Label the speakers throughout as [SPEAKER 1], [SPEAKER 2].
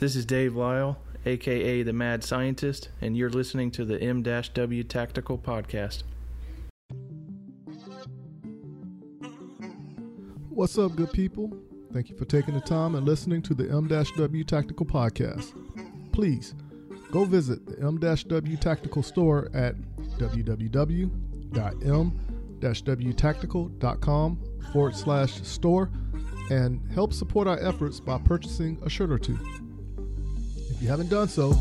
[SPEAKER 1] This is Dave Lyle, aka the Mad Scientist, and you're listening to the M-W Tactical Podcast.
[SPEAKER 2] What's up, good people? Thank you for taking the time and listening to the M-W Tactical Podcast. Please go visit the M-W Tactical store at www.m-wtactical.com forward slash store and help support our efforts by purchasing a shirt or two. If you haven't done so,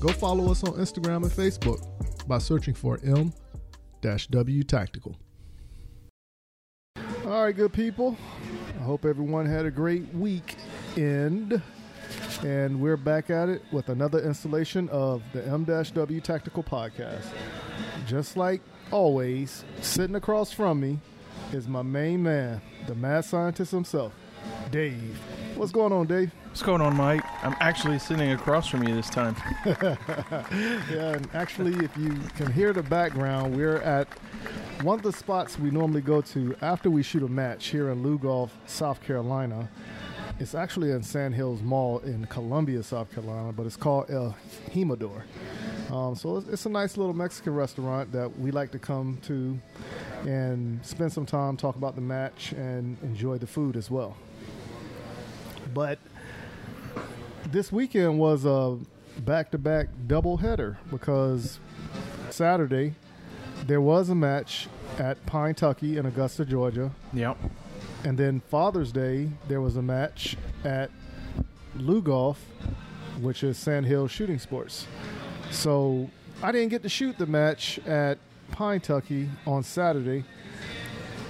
[SPEAKER 2] go follow us on Instagram and Facebook by searching for M-W Tactical. All right, good people. I hope everyone had a great weekend. And we're back at it with another installation of the M-W Tactical Podcast. Just like always, sitting across from me is my main man, the mad scientist himself, Dave. What's going on, Dave?
[SPEAKER 1] What's going on, Mike? I'm actually sitting across from you this time.
[SPEAKER 2] yeah, and actually, if you can hear the background, we're at one of the spots we normally go to after we shoot a match here in Lugoff, South Carolina. It's actually in Sand Hills Mall in Columbia, South Carolina, but it's called El Jimador. Um, so it's, it's, a nice little Mexican restaurant that we like to come to and spend some time, talk about the match, and enjoy the food as well. But this weekend was a back-to-back double header because Saturday there was a match at Pine Tucky in Augusta, Georgia.
[SPEAKER 1] Yep.
[SPEAKER 2] And then Father's Day, there was a match at Lugoff, which is Sand Hill Shooting Sports. So I didn't get to shoot the match at Pine Tucky on Saturday.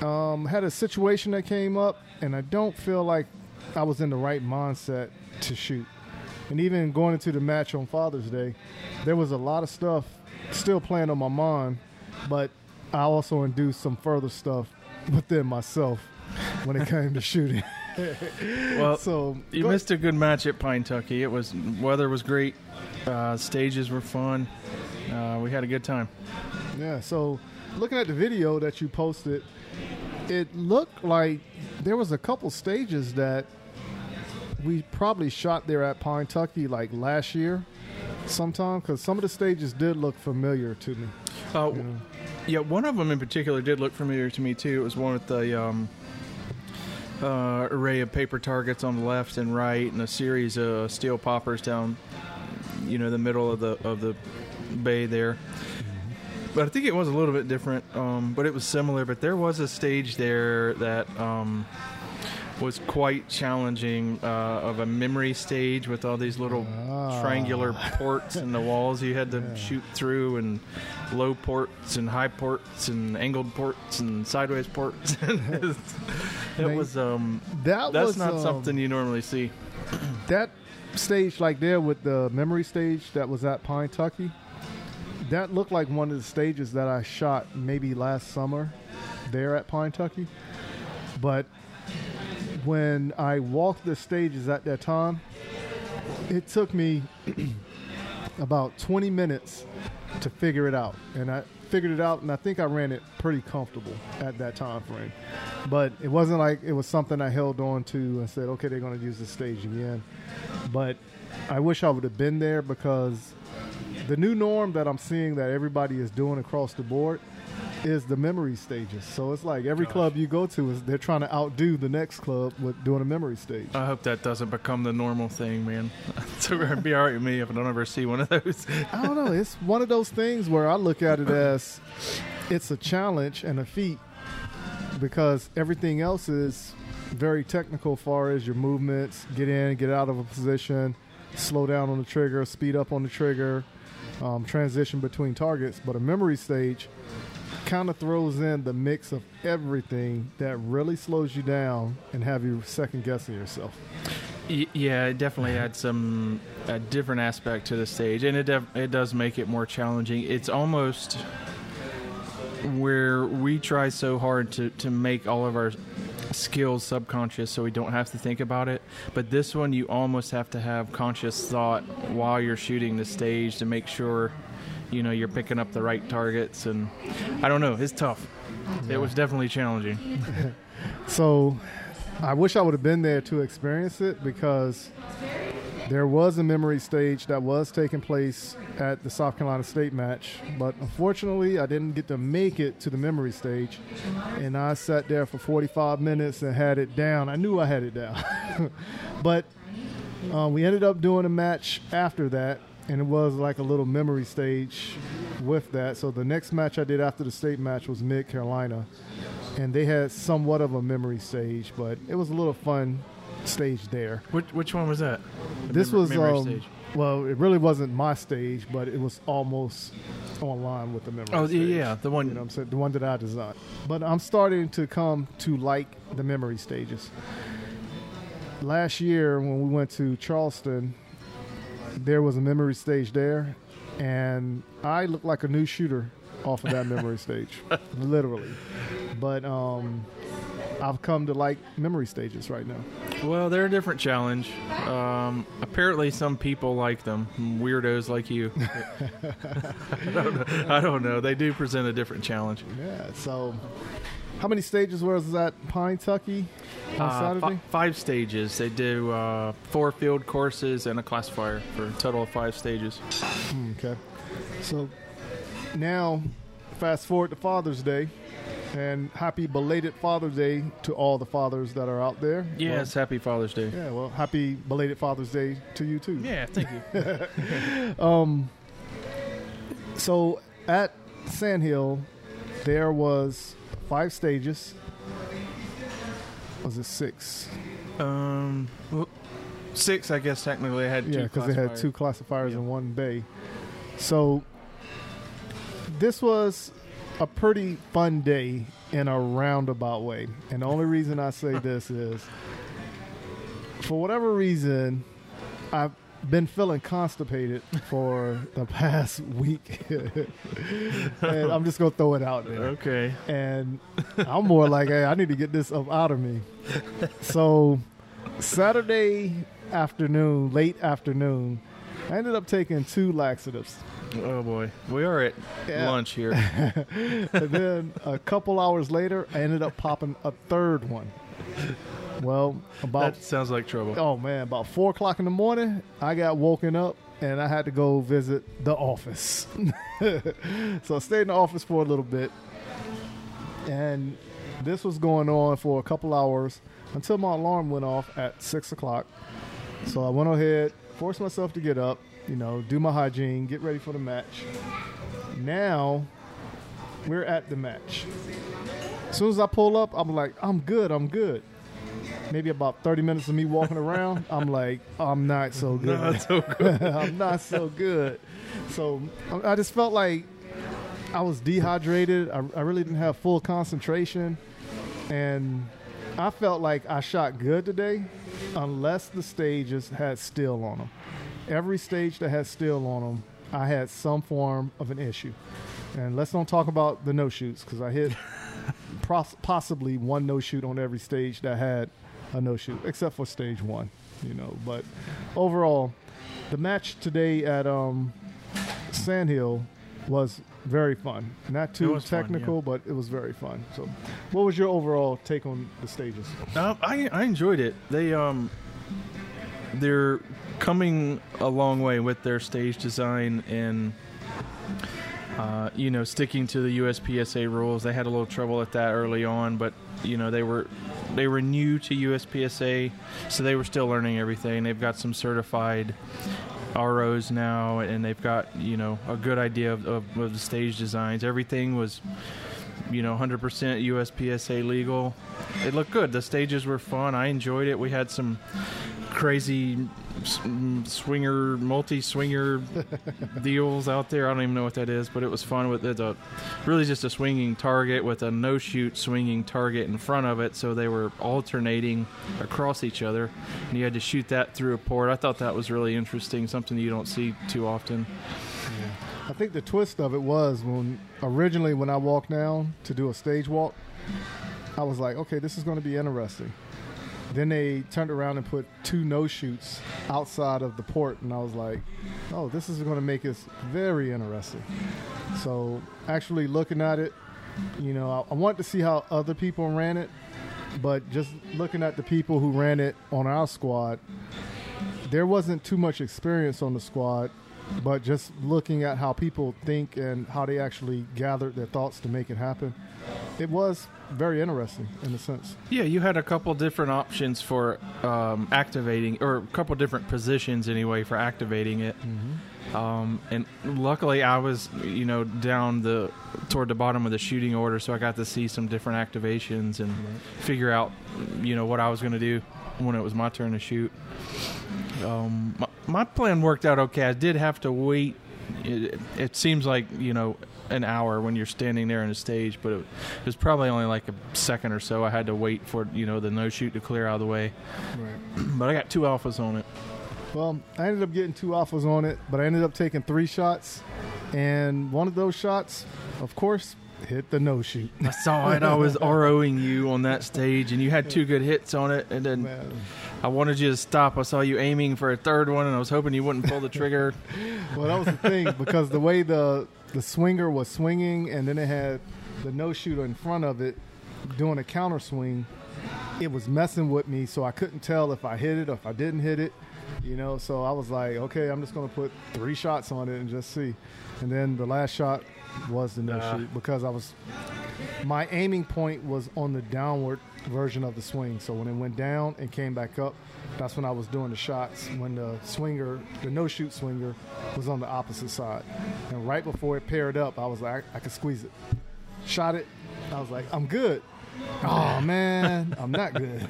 [SPEAKER 2] Um, had a situation that came up, and I don't feel like I was in the right mindset to shoot. And even going into the match on Father's Day, there was a lot of stuff still playing on my mind, but I also induced some further stuff within myself when it came to shooting.
[SPEAKER 1] well, so you missed a good match at Pine Tucky. It was weather was great, uh, stages were fun. Uh, we had a good time.
[SPEAKER 2] Yeah. So looking at the video that you posted, it looked like there was a couple stages that we probably shot there at Pine Tucky like last year sometime because some of the stages did look familiar to me.
[SPEAKER 1] Uh, you know? Yeah, one of them in particular did look familiar to me too. It was one with the um, uh, array of paper targets on the left and right, and a series of steel poppers down, you know, the middle of the of the bay there. But I think it was a little bit different, um, but it was similar. But there was a stage there that um, was quite challenging uh, of a memory stage with all these little ah. triangular ports in the walls you had to yeah. shoot through and low ports and high ports and angled ports and sideways ports it was um that that's was, not um, something you normally see
[SPEAKER 2] that stage like there with the memory stage that was at Pine Tucky that looked like one of the stages that I shot maybe last summer there at Pine Tucky but when I walked the stages at that time, it took me about 20 minutes to figure it out. And I figured it out, and I think I ran it pretty comfortable at that time frame. But it wasn't like it was something I held on to and said, okay, they're going to use this stage again. But I wish I would have been there because the new norm that I'm seeing that everybody is doing across the board is the memory stages. So it's like every Gosh. club you go to is they're trying to outdo the next club with doing a memory stage.
[SPEAKER 1] I hope that doesn't become the normal thing, man. it'd be all right with me if I don't ever see one of those.
[SPEAKER 2] I don't know. It's one of those things where I look at it as it's a challenge and a feat because everything else is very technical as far as your movements, get in, get out of a position, slow down on the trigger, speed up on the trigger, um, transition between targets. But a memory stage – kind of throws in the mix of everything that really slows you down and have you second guessing yourself.
[SPEAKER 1] Yeah, it definitely adds some a different aspect to the stage, and it def- it does make it more challenging. It's almost where we try so hard to, to make all of our skills subconscious so we don't have to think about it. But this one, you almost have to have conscious thought while you're shooting the stage to make sure you know you're picking up the right targets and i don't know it's tough yeah. it was definitely challenging
[SPEAKER 2] so i wish i would have been there to experience it because there was a memory stage that was taking place at the South Carolina State match, but unfortunately, I didn't get to make it to the memory stage, and I sat there for 45 minutes and had it down. I knew I had it down, but uh, we ended up doing a match after that, and it was like a little memory stage with that. So the next match I did after the state match was Mid Carolina, and they had somewhat of a memory stage, but it was a little fun stage there.
[SPEAKER 1] Which which one was that? The
[SPEAKER 2] This
[SPEAKER 1] mem-
[SPEAKER 2] was um,
[SPEAKER 1] stage.
[SPEAKER 2] well, it really wasn't my stage, but it was almost on line with the memory.
[SPEAKER 1] Oh
[SPEAKER 2] stage.
[SPEAKER 1] yeah, yeah, the one.
[SPEAKER 2] You know what I'm saying? The one that I designed. But I'm starting to come to like the memory stages. Last year when we went to Charleston, there was a memory stage there, and I looked like a new shooter off of that memory stage, literally. But um, I've come to like memory stages right now.
[SPEAKER 1] Well, they're a different challenge. Um, apparently, some people like them. Weirdos like you. I, don't know. I don't know. They do present a different challenge.
[SPEAKER 2] Yeah. So, how many stages was that Pine Tucky on
[SPEAKER 1] Uh,
[SPEAKER 2] Saturday?
[SPEAKER 1] five stages. They do uh, four field courses and a classifier for a total of five stages.
[SPEAKER 2] Okay. So now, fast forward to Father's Day, and happy belated Father's Day to all the fathers that are out there.
[SPEAKER 1] Yes, happy Father's Day.
[SPEAKER 2] Well, yeah. Well, happy belated Father's Day to you too.
[SPEAKER 1] Yeah, thank you.
[SPEAKER 2] So at Sandhill, there was five stages. Was it six?
[SPEAKER 1] um, well, six, I guess technically. I had
[SPEAKER 2] Yeah, because they had two classifiers
[SPEAKER 1] Yeah.
[SPEAKER 2] in one bay. So this was a pretty fun day in a roundabout way. And the only reason I say this is for whatever reason, I've been feeling constipated for the past week. and I'm just going to throw it out there
[SPEAKER 1] Okay.
[SPEAKER 2] and I'm more like, hey, I need to get this up out of me. So Saturday afternoon, late afternoon, I ended up taking two laxatives.
[SPEAKER 1] Oh boy, we are at
[SPEAKER 2] Yeah.
[SPEAKER 1] lunch here.
[SPEAKER 2] and then a couple hours later, I ended up popping a third one. Well, about
[SPEAKER 1] that sounds like trouble.
[SPEAKER 2] oh man, about four o'clock in the morning, I got woken up and I had to go visit the office. so I stayed in the office for a little bit, and this was going on for a couple hours until my alarm went off at six o'clock. So I went ahead, forced myself to get up, you know, do my hygiene, get ready for the match. Now we're at the match. As soon as I pull up, I'm like, I'm good, I'm good. Maybe about 30 minutes of me walking around, I'm like, I'm not so good.
[SPEAKER 1] Not so good.
[SPEAKER 2] I'm not so good. So I I just felt like I was dehydrated. I, I really didn't have full concentration. And I felt like I shot good today, unless the stages had steel on them. Every stage that had steel on them, I had some form of an issue. And let's don't talk about the no shoots because I hit pos- possibly one no shoot on every stage that had a no shoot, except for stage one, you know. But overall, the match today at um, Sandhill was very fun. Not too
[SPEAKER 1] was fun,
[SPEAKER 2] technical, but it was very fun. So, what was your overall take on the stages?
[SPEAKER 1] Um, I I enjoyed it. They um they're coming a long way with their stage design and uh, you know sticking to the USPSA rules. They had a little trouble at that early on, but you know they were they were new to USPSA, so they were still learning everything. They've got some certified ROs now, and they've got you know a good idea of, of, of the stage designs. Everything was you know 100% USPSA legal. It looked good. The stages were fun. I enjoyed it. We had some crazy mm, swinger, multi-swinger deals out there. I don't even know what that is, but it was fun. With it's a really just a swinging target with a no-shoot swinging target in front of it, so they were alternating across each other, and you had to shoot that through a port. I thought that was really interesting, something you don't see too often.
[SPEAKER 2] I think the twist of it was when originally when I walked down to do a stage walk, I was like, okay, this is going to be interesting. Then they turned around and put two no shoots outside of the port, and I was like, oh, this is going to make this very interesting. So actually looking at it, you know, I, I want to see how other people ran it, but just looking at the people who ran it on our squad, there wasn't too much experience on the squad, but just looking at how people think and how they actually gathered their thoughts to make it happen, it was very interesting in a sense.
[SPEAKER 1] Yeah, you had a couple different options for um, activating, or a couple different positions anyway for activating it. Um, and luckily, I was you know down the toward the bottom of the shooting order, so I got to see some different activations and figure out you know what I was going to do when it was my turn to shoot. Um, my, my plan worked out okay. I did have to wait. It, it seems like you know an hour when you're standing there on the stage, but it, it was probably only like a second or so. I had to wait for you know the no shoot to clear out of the way.
[SPEAKER 2] Right.
[SPEAKER 1] But I got two alphas on it.
[SPEAKER 2] Well, I ended up getting two alphas on it, but I ended up taking three shots, and one of those shots, of course, hit the no shoot.
[SPEAKER 1] I saw it. I was ROing you on that stage, and you had two good hits on it. And then
[SPEAKER 2] Man.
[SPEAKER 1] I wanted you to stop. I saw you aiming for a third one, and I was hoping you wouldn't pull the trigger.
[SPEAKER 2] Well, that was the thing because the way the the swinger was swinging, and then it had the no shooter in front of it doing a counter swing. It was messing with me, so I couldn't tell if I hit it or if I didn't hit it. You know, so I was like, okay, I'm just gonna put three shots on it and just see. And then the last shot was the no shoot because I was my aiming point was on the downward version of the swing. So when it went down and came back up, that's when I was doing the shots. When the swinger, the no shoot swinger, was on the opposite side. And right before it paired up, I was like, I, I could squeeze it. Shot it. I was like, I'm good. Oh man, I'm not good.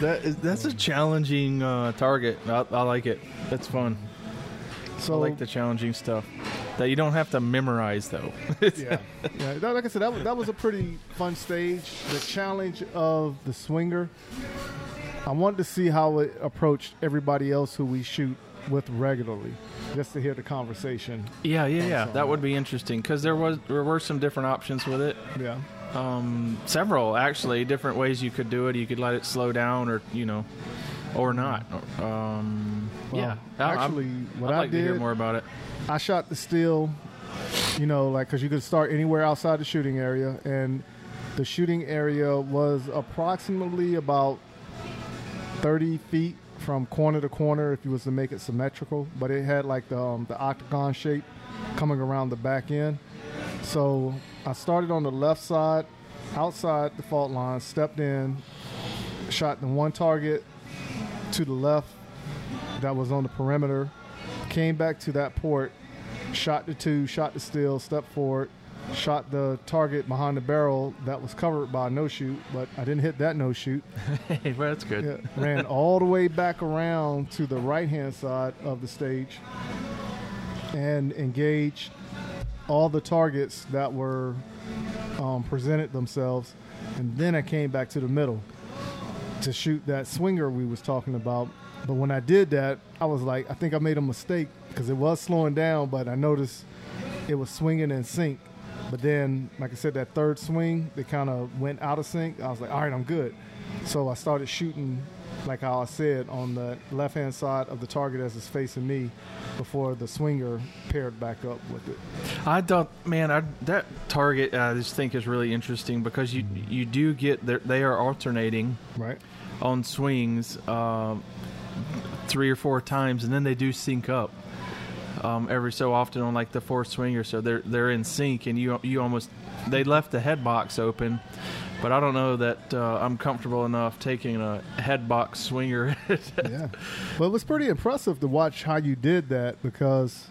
[SPEAKER 1] That is that's a challenging uh, target. I, I like it. That's fun.
[SPEAKER 2] So
[SPEAKER 1] I like the challenging stuff that you don't have to memorize though.
[SPEAKER 2] yeah, yeah. that- Like I said, that was, that was a pretty fun stage. The challenge of the swinger. I wanted to see how it approached everybody else who we shoot with regularly, just to hear the conversation.
[SPEAKER 1] yeah, yeah, yeah.
[SPEAKER 2] Awesome.
[SPEAKER 1] That would be interesting because there was there were some different options with it.
[SPEAKER 2] Yeah,
[SPEAKER 1] Um, several actually different ways you could do it. You could let it slow down, or you know, or not. Um, Yeah, I- I'm-
[SPEAKER 2] actually, what
[SPEAKER 1] I'd
[SPEAKER 2] I
[SPEAKER 1] like to hear
[SPEAKER 2] did-
[SPEAKER 1] more about it.
[SPEAKER 2] I shot the steel. You know, like because you could start anywhere outside the shooting area, and the shooting area was approximately about thirty feet from corner to corner if you was to make it symmetrical. But it had like the um, the octagon shape coming around the back end. So I started on the left side, outside the fault line, stepped in, shot the one target to the left that was on the perimeter, came back to that port, shot the two, shot the steel, stepped forward, shot the target behind the barrel that was covered by a no shoot, but I didn't hit that no shoot.
[SPEAKER 1] Hey, well, that's good.
[SPEAKER 2] Yeah, ran all the way back around to the right hand side of the stage and engaged all the targets that were um, presented themselves. And then I came back to the middle to shoot that swinger we was talking about. But when I did that, I was like, I think I made a mistake because it was slowing down, but I noticed it was swinging in sync. But then, like I said, that third swing, they kind of went out of sync. I was like, all right, I'm good. So I started shooting, like I said, on the left hand side of the target as it's facing me before the swinger paired back up with it.
[SPEAKER 1] I thought, man, I, that target I just think is really interesting because you you do get they are alternating
[SPEAKER 2] Right?
[SPEAKER 1] on swings um, three or four times, and then they do sync up um, every so often on like the fourth swing or so. They're they're in sync, and you you almost they left the head box open, but I don't know that uh, I'm comfortable enough taking a head box swinger.
[SPEAKER 2] yeah. But it was pretty impressive to watch how you did that because,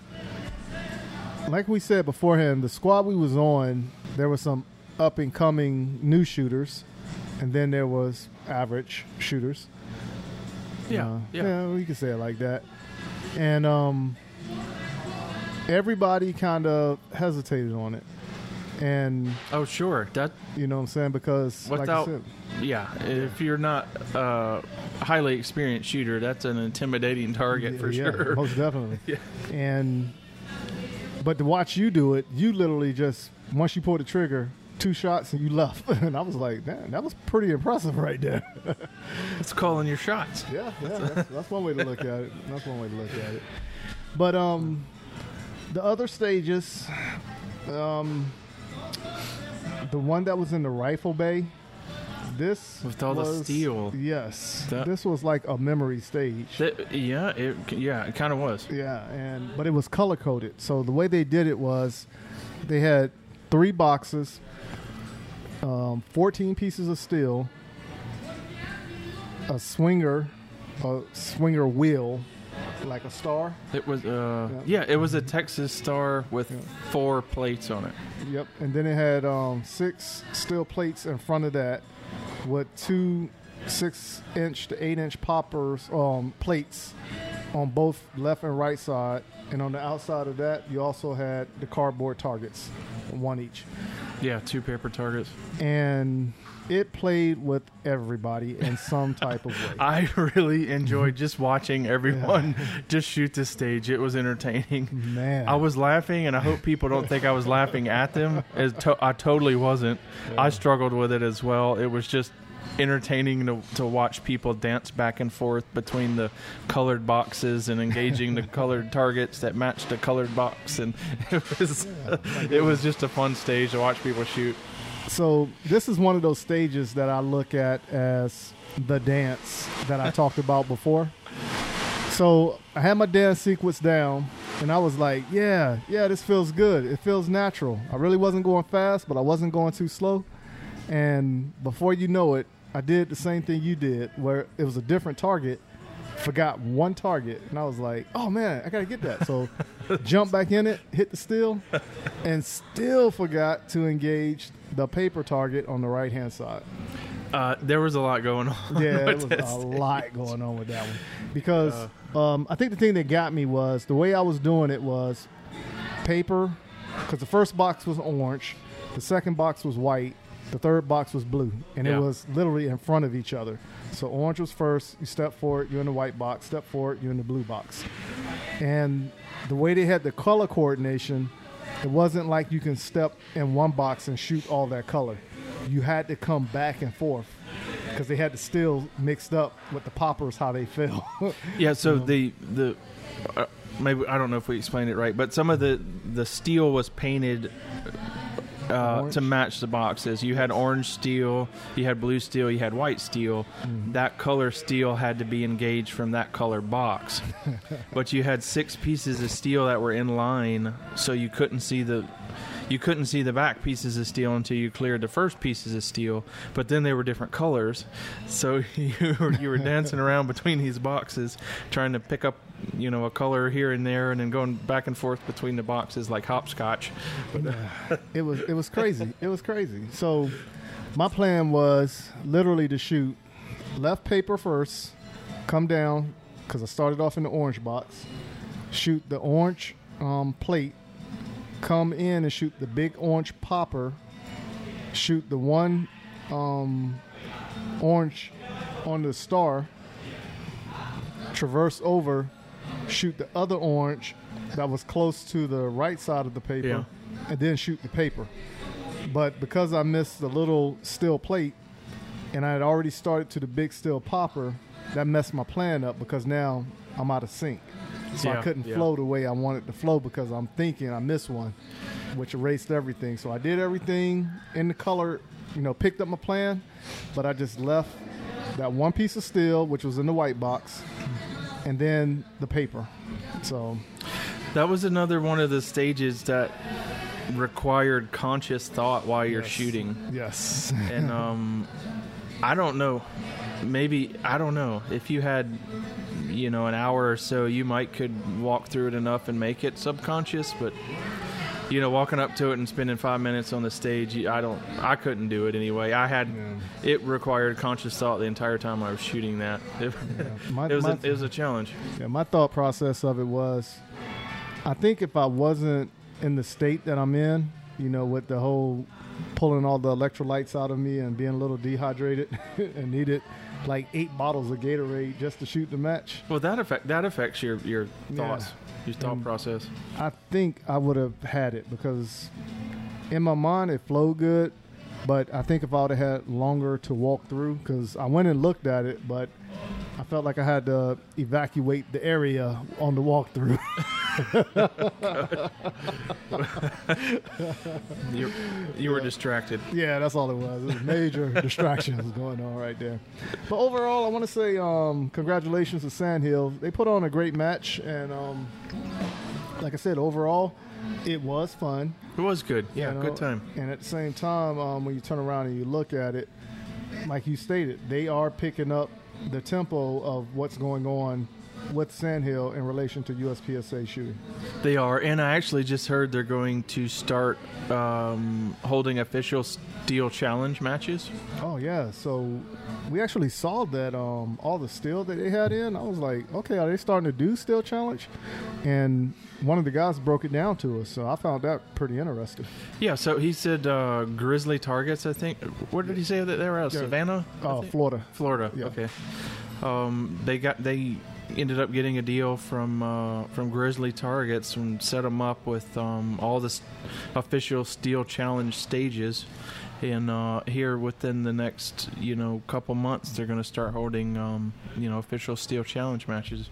[SPEAKER 2] like we said beforehand, the squad we was on, there were some up and coming new shooters, and then there was average shooters.
[SPEAKER 1] Yeah,
[SPEAKER 2] Uh,
[SPEAKER 1] yeah,
[SPEAKER 2] yeah, we can say it like that. And um, everybody kind of hesitated on it, and
[SPEAKER 1] Oh, sure. That
[SPEAKER 2] you know what I'm saying because like I
[SPEAKER 1] Without-
[SPEAKER 2] said,
[SPEAKER 1] yeah. If you're not a highly experienced shooter, that's an intimidating target for
[SPEAKER 2] Yeah,
[SPEAKER 1] sure.
[SPEAKER 2] most definitely.
[SPEAKER 1] Yeah.
[SPEAKER 2] And but to watch you do it, you literally just once you pull the trigger, two shots and you left. and I was like, man, that was pretty impressive right there.
[SPEAKER 1] It's calling your shots.
[SPEAKER 2] yeah, yeah, that's, that's one way to look at it. That's one way to look at it. But um, the other stages, um, the one that was in the rifle bay, This
[SPEAKER 1] With all the
[SPEAKER 2] was-
[SPEAKER 1] steel.
[SPEAKER 2] Yes,
[SPEAKER 1] That-
[SPEAKER 2] this was like a memory stage.
[SPEAKER 1] That- yeah, it yeah, it kind of was.
[SPEAKER 2] Yeah, and but it was color coded. So the way they did it was, they had three boxes, um, fourteen pieces of steel, a swinger, a swinger wheel, like a star.
[SPEAKER 1] It was uh
[SPEAKER 2] Yeah.
[SPEAKER 1] yeah, it was a Texas Star with
[SPEAKER 2] Yeah.
[SPEAKER 1] four plates on it.
[SPEAKER 2] Yep, and then it had um, six steel plates in front of that, with two six-inch to eight-inch poppers um, plates on both left and right side, and on the outside of that, you also had the cardboard targets, one each,
[SPEAKER 1] Yeah, two paper targets.
[SPEAKER 2] and it played with everybody in some type of way.
[SPEAKER 1] I really enjoyed mm-hmm. just watching everyone just shoot the stage. It was entertaining.
[SPEAKER 2] Man,
[SPEAKER 1] I was laughing, and I hope people don't think I was laughing at them. As to- I totally wasn't. I struggled with it as well. It was just entertaining to, to watch people dance back and forth between the colored boxes and engaging the colored targets that matched the colored box, and it was it was just a fun stage to watch people shoot.
[SPEAKER 2] So this is one of those stages that I look at as the dance that I talked about before. So I had my dance sequence down, and I was like, "Yeah, yeah, this feels good. It feels natural." I really wasn't going fast, but I wasn't going too slow. And before you know it, I did the same thing you did, where it was a different target. Forgot one target, and I was like, "Oh man, I gotta get that." So jump back in it, hit the steel, and still forgot to engage the paper target on the right hand side.
[SPEAKER 1] Uh, there was a lot going on.
[SPEAKER 2] Yeah, there was a
[SPEAKER 1] stage.
[SPEAKER 2] lot going on with that one because um, I think the thing that got me was the way I was doing it was paper because the first box was orange, the second box was white, the third box was blue, and
[SPEAKER 1] Yeah.
[SPEAKER 2] it was literally in front of each other. So orange was first. You step forward, you're in the white box. Step forward, you're in the blue box. And the way they had the color coordination, it wasn't like you can step in one box and shoot all that color. You had to come back and forth because they had the still mixed up with the poppers how they fell.
[SPEAKER 1] Yeah, so the the uh, maybe I don't know if we explained it right, but some of the the steel was painted uh, to match the boxes. You had orange steel, you had blue steel, you had white steel. That color steel had to be engaged from that color box. but you had six pieces of steel that were in line, so you couldn't see the you couldn't see the back pieces of steel until you cleared the first pieces of steel. But then they were different colors, so you were, you were dancing around between these boxes, trying to pick up you know a color here and there, and then going back and forth between the boxes like hopscotch.
[SPEAKER 2] it was it was crazy. It was crazy. So my plan was literally to shoot left paper first, come down because I started off in the orange box, shoot the orange um, plate, come in and shoot the big orange popper, shoot the one um, orange on the star, traverse over, shoot the other orange that was close to the right side of the paper,
[SPEAKER 1] Yeah.
[SPEAKER 2] and then shoot the paper. But because I missed the little steel plate, and I had already started to the big steel popper, that messed my plan up because now I'm out of sync. So I couldn't
[SPEAKER 1] yeah.
[SPEAKER 2] flow the way I wanted to flow because I'm thinking I missed one, which erased everything. So I did everything in the color, you know, picked up my plan, but I just left that one piece of steel, which was in the white box, and then the paper. So
[SPEAKER 1] That was another one of the stages that required conscious thought while you're
[SPEAKER 2] Yes.
[SPEAKER 1] shooting.
[SPEAKER 2] yes,
[SPEAKER 1] and um, I don't know. Maybe I don't know if you had, you know, an hour or so, you might could walk through it enough and make it subconscious. But you know, walking up to it and spending five minutes on the stage, I don't, I couldn't do it anyway. I had, it required conscious thought the entire time I was shooting that. It,
[SPEAKER 2] my,
[SPEAKER 1] it was, a, it was a challenge.
[SPEAKER 2] Yeah, my thought process of it was, I think if I wasn't in the state that I'm in, you know, with the whole pulling all the electrolytes out of me and being a little dehydrated and needed like eight bottles of Gatorade just to shoot the match,
[SPEAKER 1] Well, that affect that affects your your thoughts, your thought
[SPEAKER 2] And-
[SPEAKER 1] process.
[SPEAKER 2] I think I would have had it because in my mind it flowed good. But I think if I would have had longer to walk through, because I went and looked at it, but I felt like I had to evacuate the area on the walkthrough.
[SPEAKER 1] you, you were distracted.
[SPEAKER 2] Yeah, that's all it was. It was major distractions going on right there. But overall, I want to say um, congratulations to Sandhill. They put on a great match, and um, like I said, overall, it was fun.
[SPEAKER 1] It was good. Yeah,
[SPEAKER 2] you know?
[SPEAKER 1] good time.
[SPEAKER 2] And at the same time, um, when you turn around and you look at it, like you stated, they are picking up the tempo of what's going on with Sandhill in relation to USPSA shooting.
[SPEAKER 1] They are, and I actually just heard they're going to start um, holding official steel challenge matches.
[SPEAKER 2] Oh yeah, so we actually saw that um, all the steel that they had in. I was like, okay, are they starting to do steel challenge? And one of the guys broke it down to us, so I found that pretty interesting.
[SPEAKER 1] Yeah, so he said uh, grizzly targets. I think. Where did he say that they were out? Savannah.
[SPEAKER 2] Oh,
[SPEAKER 1] think?
[SPEAKER 2] Florida.
[SPEAKER 1] Florida.
[SPEAKER 2] Yeah.
[SPEAKER 1] Okay. Um, they got they ended up getting a deal from uh, from Grizzly Targets and set them up with um, all the official Steel Challenge stages. And uh, here within the next you know couple months, they're going to start holding um, you know official Steel Challenge matches.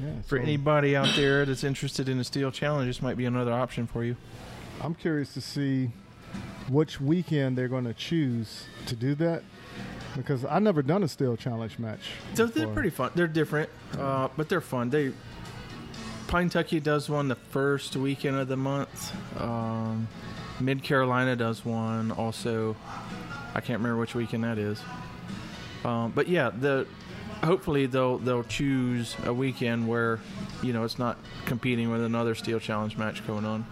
[SPEAKER 2] Yeah.
[SPEAKER 1] For
[SPEAKER 2] so
[SPEAKER 1] anybody out there that's interested in a Steel Challenge, this might be another option for you.
[SPEAKER 2] I'm curious to see which weekend they're going to choose to do that because I never done a steel challenge match.
[SPEAKER 1] So they're pretty fun. They're different, uh, but they're fun. They Pine Tucky does one the first weekend of the month. Um, Mid Carolina does one also. I can't remember which weekend that is. Um, but yeah, the hopefully they'll they'll choose a weekend where you know it's not competing with another steel challenge match going on.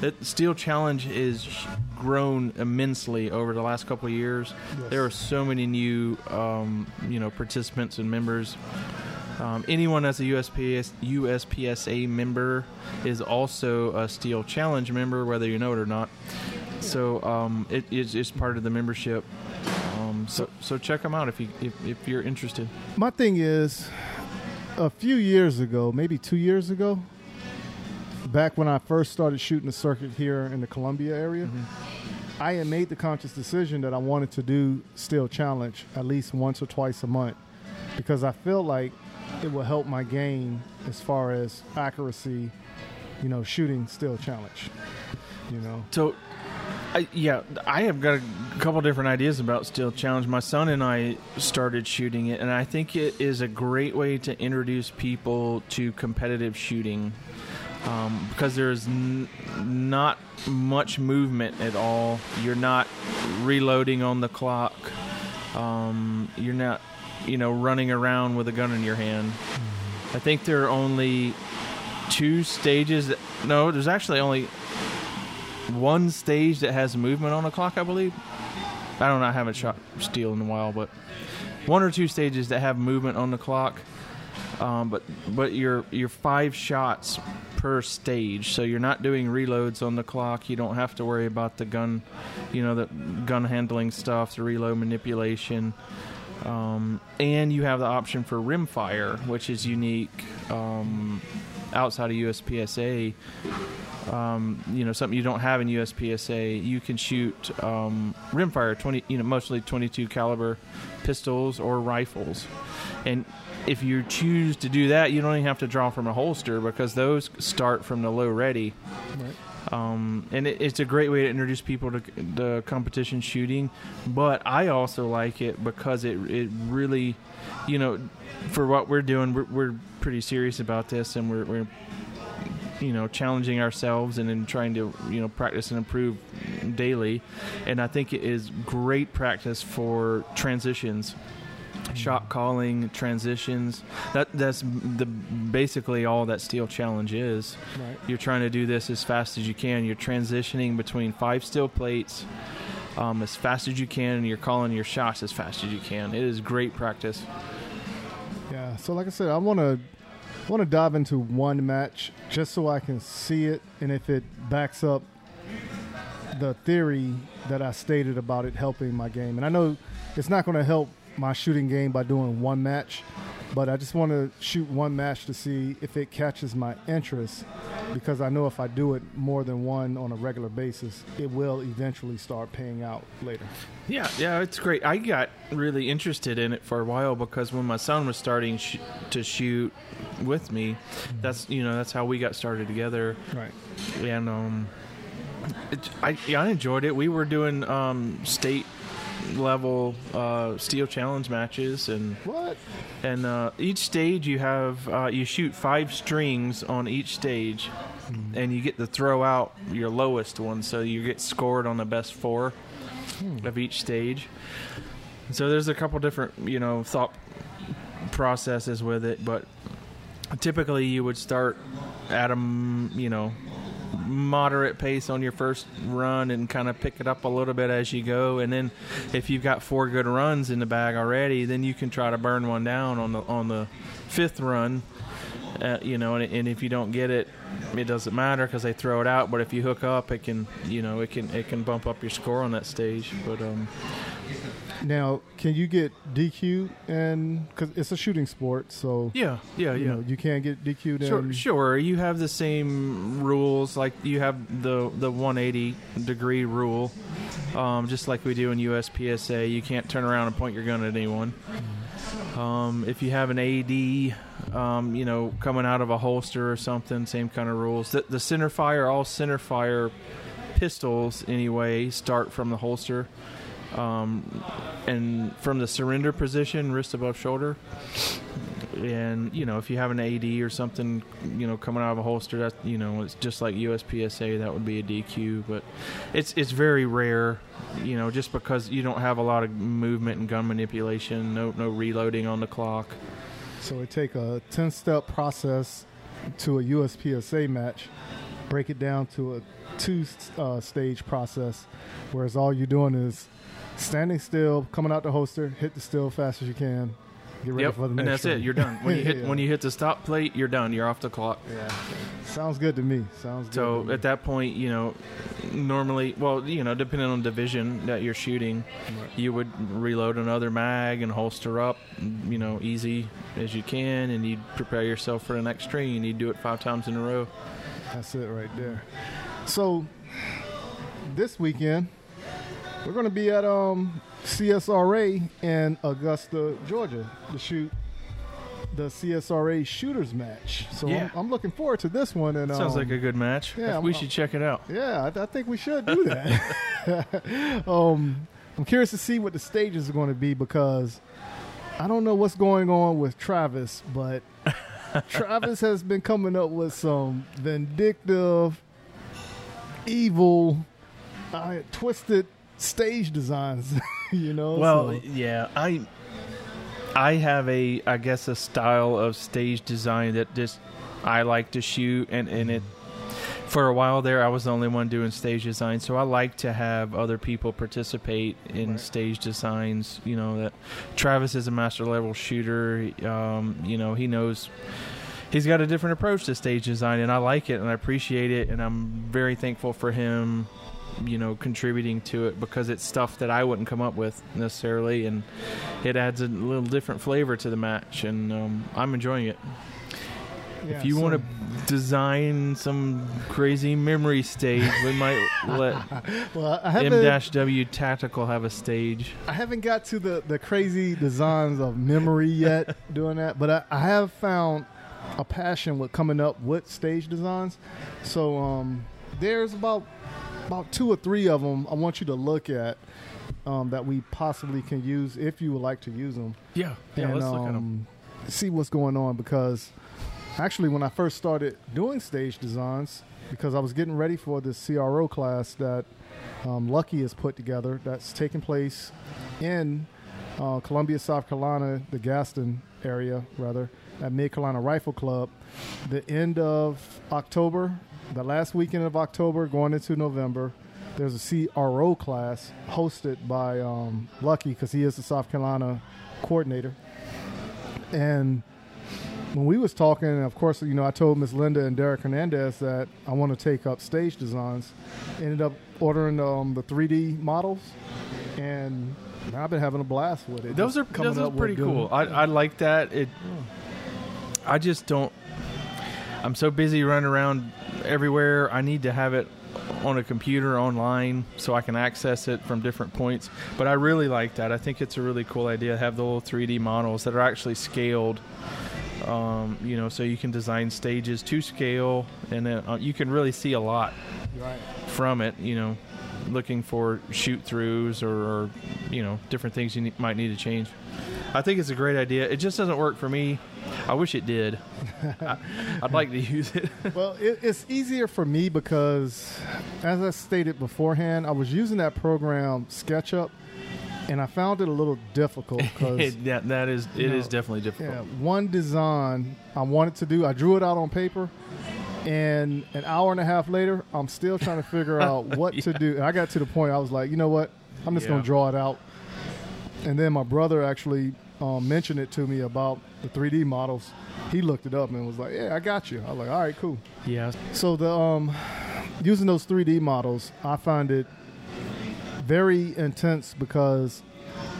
[SPEAKER 1] But the steel challenge is grown immensely over the last couple of years.
[SPEAKER 2] Yes.
[SPEAKER 1] There are so many new um, you know participants and members. Um, anyone that's a USPS USPSA member is also a Steel Challenge member, whether you know it or not. So um, it is it's part of the membership. Um, so so check them out if you if, if you're interested.
[SPEAKER 2] My thing is, a few years ago, maybe two years ago, back when I first started shooting the circuit here in the Columbia area, mm-hmm. I had made the conscious decision that I wanted to do Steel Challenge at least once or twice a month because I feel like it will help my game as far as accuracy, you know, shooting Steel Challenge. You know,
[SPEAKER 1] So, I, yeah, I have got a couple different ideas about Steel Challenge. My son and I started shooting it, and I think it is a great way to introduce people to competitive shooting um, because there's n- not much movement at all. You're not reloading on the clock. Um, you're not, you know, running around with a gun in your hand. I think there are only two stages. That, no, there's actually only one stage that has movement on the clock, I believe. I don't know. I haven't shot steel in a while, but one or two stages that have movement on the clock. Um, but but you're you're five shots per stage, so you're not doing reloads on the clock. You don't have to worry about the gun, you know, the gun handling stuff, the reload manipulation. Um, and you have the option for rimfire, which is unique um, outside of USPSA um, you know something you don't have in USPSA. You can shoot um, rimfire twenty, you know, mostly twenty-two caliber pistols or rifles, and if you choose to do that, you don't even have to draw from a holster because those start from the low ready.
[SPEAKER 2] right?
[SPEAKER 1] Um, and it, it's a great way to introduce people to the competition shooting. But I also like it because it it really, you know, for what we're doing, we're, we're pretty serious about this, and we're, we're you know challenging ourselves and then trying to you know practice and improve daily. And I think it is great practice for transitions shot calling transitions that that's the basically all that steel challenge is
[SPEAKER 2] Right.
[SPEAKER 1] you're trying to do this as fast as you can. You're transitioning between five steel plates um, as fast as you can, and you're calling your shots as fast as you can. It is great practice.
[SPEAKER 2] So like I said, I want to want to dive into one match just so I can see it and if it backs up the theory that I stated about it helping my game. And I know it's not going to help my shooting game by doing one match, but I just want to shoot one match to see if it catches my interest because I know if I do it more than one on a regular basis, it will eventually start paying out later.
[SPEAKER 1] Yeah, yeah, it's great. I got really interested in it for a while because when my son was starting sh- to shoot with me, that's you know that's how we got started together.
[SPEAKER 2] Right.
[SPEAKER 1] And um, it, I yeah, I enjoyed it. We were doing um state level uh, steel challenge matches and
[SPEAKER 2] What?
[SPEAKER 1] and uh, each stage you have uh, you shoot five strings on each stage and you get to throw out your lowest one so you get scored on the best four of each stage. So there's a couple different you know thought processes with it but typically you would start at a you know moderate pace on your first run and kind of pick it up a little bit as you go. And then if you've got four good runs in the bag already then you can try to burn one down on the on the fifth run uh, you know and, and if you don't get it it doesn't matter because they throw it out. But if you hook up it can you know it can it can bump up your score on that stage. But um
[SPEAKER 2] Now, can you get DQ and because it's a shooting sport, so
[SPEAKER 1] yeah yeah
[SPEAKER 2] you
[SPEAKER 1] yeah
[SPEAKER 2] know you can't get DQ'd.
[SPEAKER 1] Sure, sure. You have the same rules, like you have the the 180 degree rule, um, just like we do in USPSA. You can't turn around and point your gun at anyone. Um, if you have an AD, um, you know, coming out of a holster or something, same kind of rules. The, the center fire, all center fire pistols anyway, start from the holster. Um, and from the surrender position, wrist above shoulder and you know if you have an AD or something, you know coming out of a holster, that you know it's just like USPSA, that would be a DQ. But it's it's very rare, you know, just because you don't have a lot of movement and gun manipulation, no no reloading on the clock.
[SPEAKER 2] So it take a ten step process to a USPSA match, break it down to a two uh, stage process, whereas all you're doing is standing still, coming out the holster, hit the still fast as you can, get ready
[SPEAKER 1] Yep,
[SPEAKER 2] for the next and
[SPEAKER 1] that's it. You're done. When you hit
[SPEAKER 2] Yeah.
[SPEAKER 1] when you hit the stop plate, you're done. You're off the clock.
[SPEAKER 2] Yeah, sounds good to me. Sounds good.
[SPEAKER 1] So
[SPEAKER 2] to me.
[SPEAKER 1] at that point, you know, normally, well, you know, depending on division that you're shooting,
[SPEAKER 2] Right.
[SPEAKER 1] you would reload another mag and holster up, you know, easy as you can, and you'd prepare yourself for the next string, and you'd do it five times in a row.
[SPEAKER 2] That's it right there. So this weekend we're going to be at um, CSRA in Augusta, Georgia, to shoot the CSRA shooters match. So
[SPEAKER 1] Yeah.
[SPEAKER 2] I'm, I'm looking forward to this one. And
[SPEAKER 1] Sounds
[SPEAKER 2] um,
[SPEAKER 1] like a good match.
[SPEAKER 2] yeah,
[SPEAKER 1] we
[SPEAKER 2] I'm-
[SPEAKER 1] should check it out.
[SPEAKER 2] yeah, I, I think we should do that. um, I'm curious to see what the stages are going to be because I don't know what's going on with Travis, but Travis has been coming up with some vindictive, evil, uh, twisted stage designs. you know,
[SPEAKER 1] Well,
[SPEAKER 2] so-
[SPEAKER 1] yeah, I I have a I guess a style of stage design that just I like to shoot and and it for a while there I was the only one doing stage design so I like to have other people participate in
[SPEAKER 2] Right.
[SPEAKER 1] stage designs you know that Travis is a master level shooter um, you know he knows he's got a different approach to stage design and I like it and I appreciate it and I'm very thankful for him you know contributing to it because it's stuff that I wouldn't come up with necessarily and it adds a little different flavor to the match and um, I'm enjoying it
[SPEAKER 2] yeah,
[SPEAKER 1] if you
[SPEAKER 2] so-
[SPEAKER 1] want to design some crazy memory stage we might let
[SPEAKER 2] well,
[SPEAKER 1] M-W Tactical have a stage
[SPEAKER 2] I haven't got to the, the crazy designs of memory yet doing that, but I, I have found a passion with coming up with stage designs. So um, there's about about two or three of them I want you to look at um, that we possibly can use if you would like to use them.
[SPEAKER 1] yeah yeah
[SPEAKER 2] and
[SPEAKER 1] let's look at them
[SPEAKER 2] um, see what's going on because actually when I first started doing stage designs because I was getting ready for this CRO class that um, Lucky has put together that's taking place in uh, Columbia, South Carolina, the Gaston area rather at Mid Carolina Rifle Club. The end of October, the last weekend of October, going into November. There's a CRO class hosted by um, Lucky because he is the South Carolina coordinator. And when we was talking, of course, you know, I told Miss Linda and Derek Hernandez that I want to take up stage designs. Ended up ordering um, the 3D models, and I've been having a blast with it.
[SPEAKER 1] Those
[SPEAKER 2] Just
[SPEAKER 1] are
[SPEAKER 2] coming
[SPEAKER 1] those are pretty cool. I I like that. It. I just don't. I'm so busy running around everywhere. I need to have it on a computer online so I can access it from different points. But I really like that. I think it's a really cool idea to have the little 3D models that are actually scaled. Um, you know, so you can design stages to scale, and then uh, you can really see a lot
[SPEAKER 2] Right.
[SPEAKER 1] from it. You know, looking for shoot throughs or, or you know different things you ne- might need to change. I think it's a great idea. It just doesn't work for me. I wish it did. I, I'd like to use it.
[SPEAKER 2] Well, it, it's easier for me because, as I stated beforehand, I was using that program SketchUp, and I found it a little difficult because
[SPEAKER 1] yeah, that is it is
[SPEAKER 2] No.
[SPEAKER 1] definitely
[SPEAKER 2] yeah,
[SPEAKER 1] difficult.
[SPEAKER 2] one design I wanted to do, I drew it out on paper, and an hour and a half later, I'm still trying to figure out what to do. And I got to the point I was like, you know what, I'm just
[SPEAKER 1] Yeah.
[SPEAKER 2] going to draw it out. And then my brother actually um, mentioned it to me about the 3D models. He looked it up and was like, "Yeah, I got you." I was like, "All right, cool."
[SPEAKER 1] Yeah,
[SPEAKER 2] So the um, using those 3D models, I find it very intense because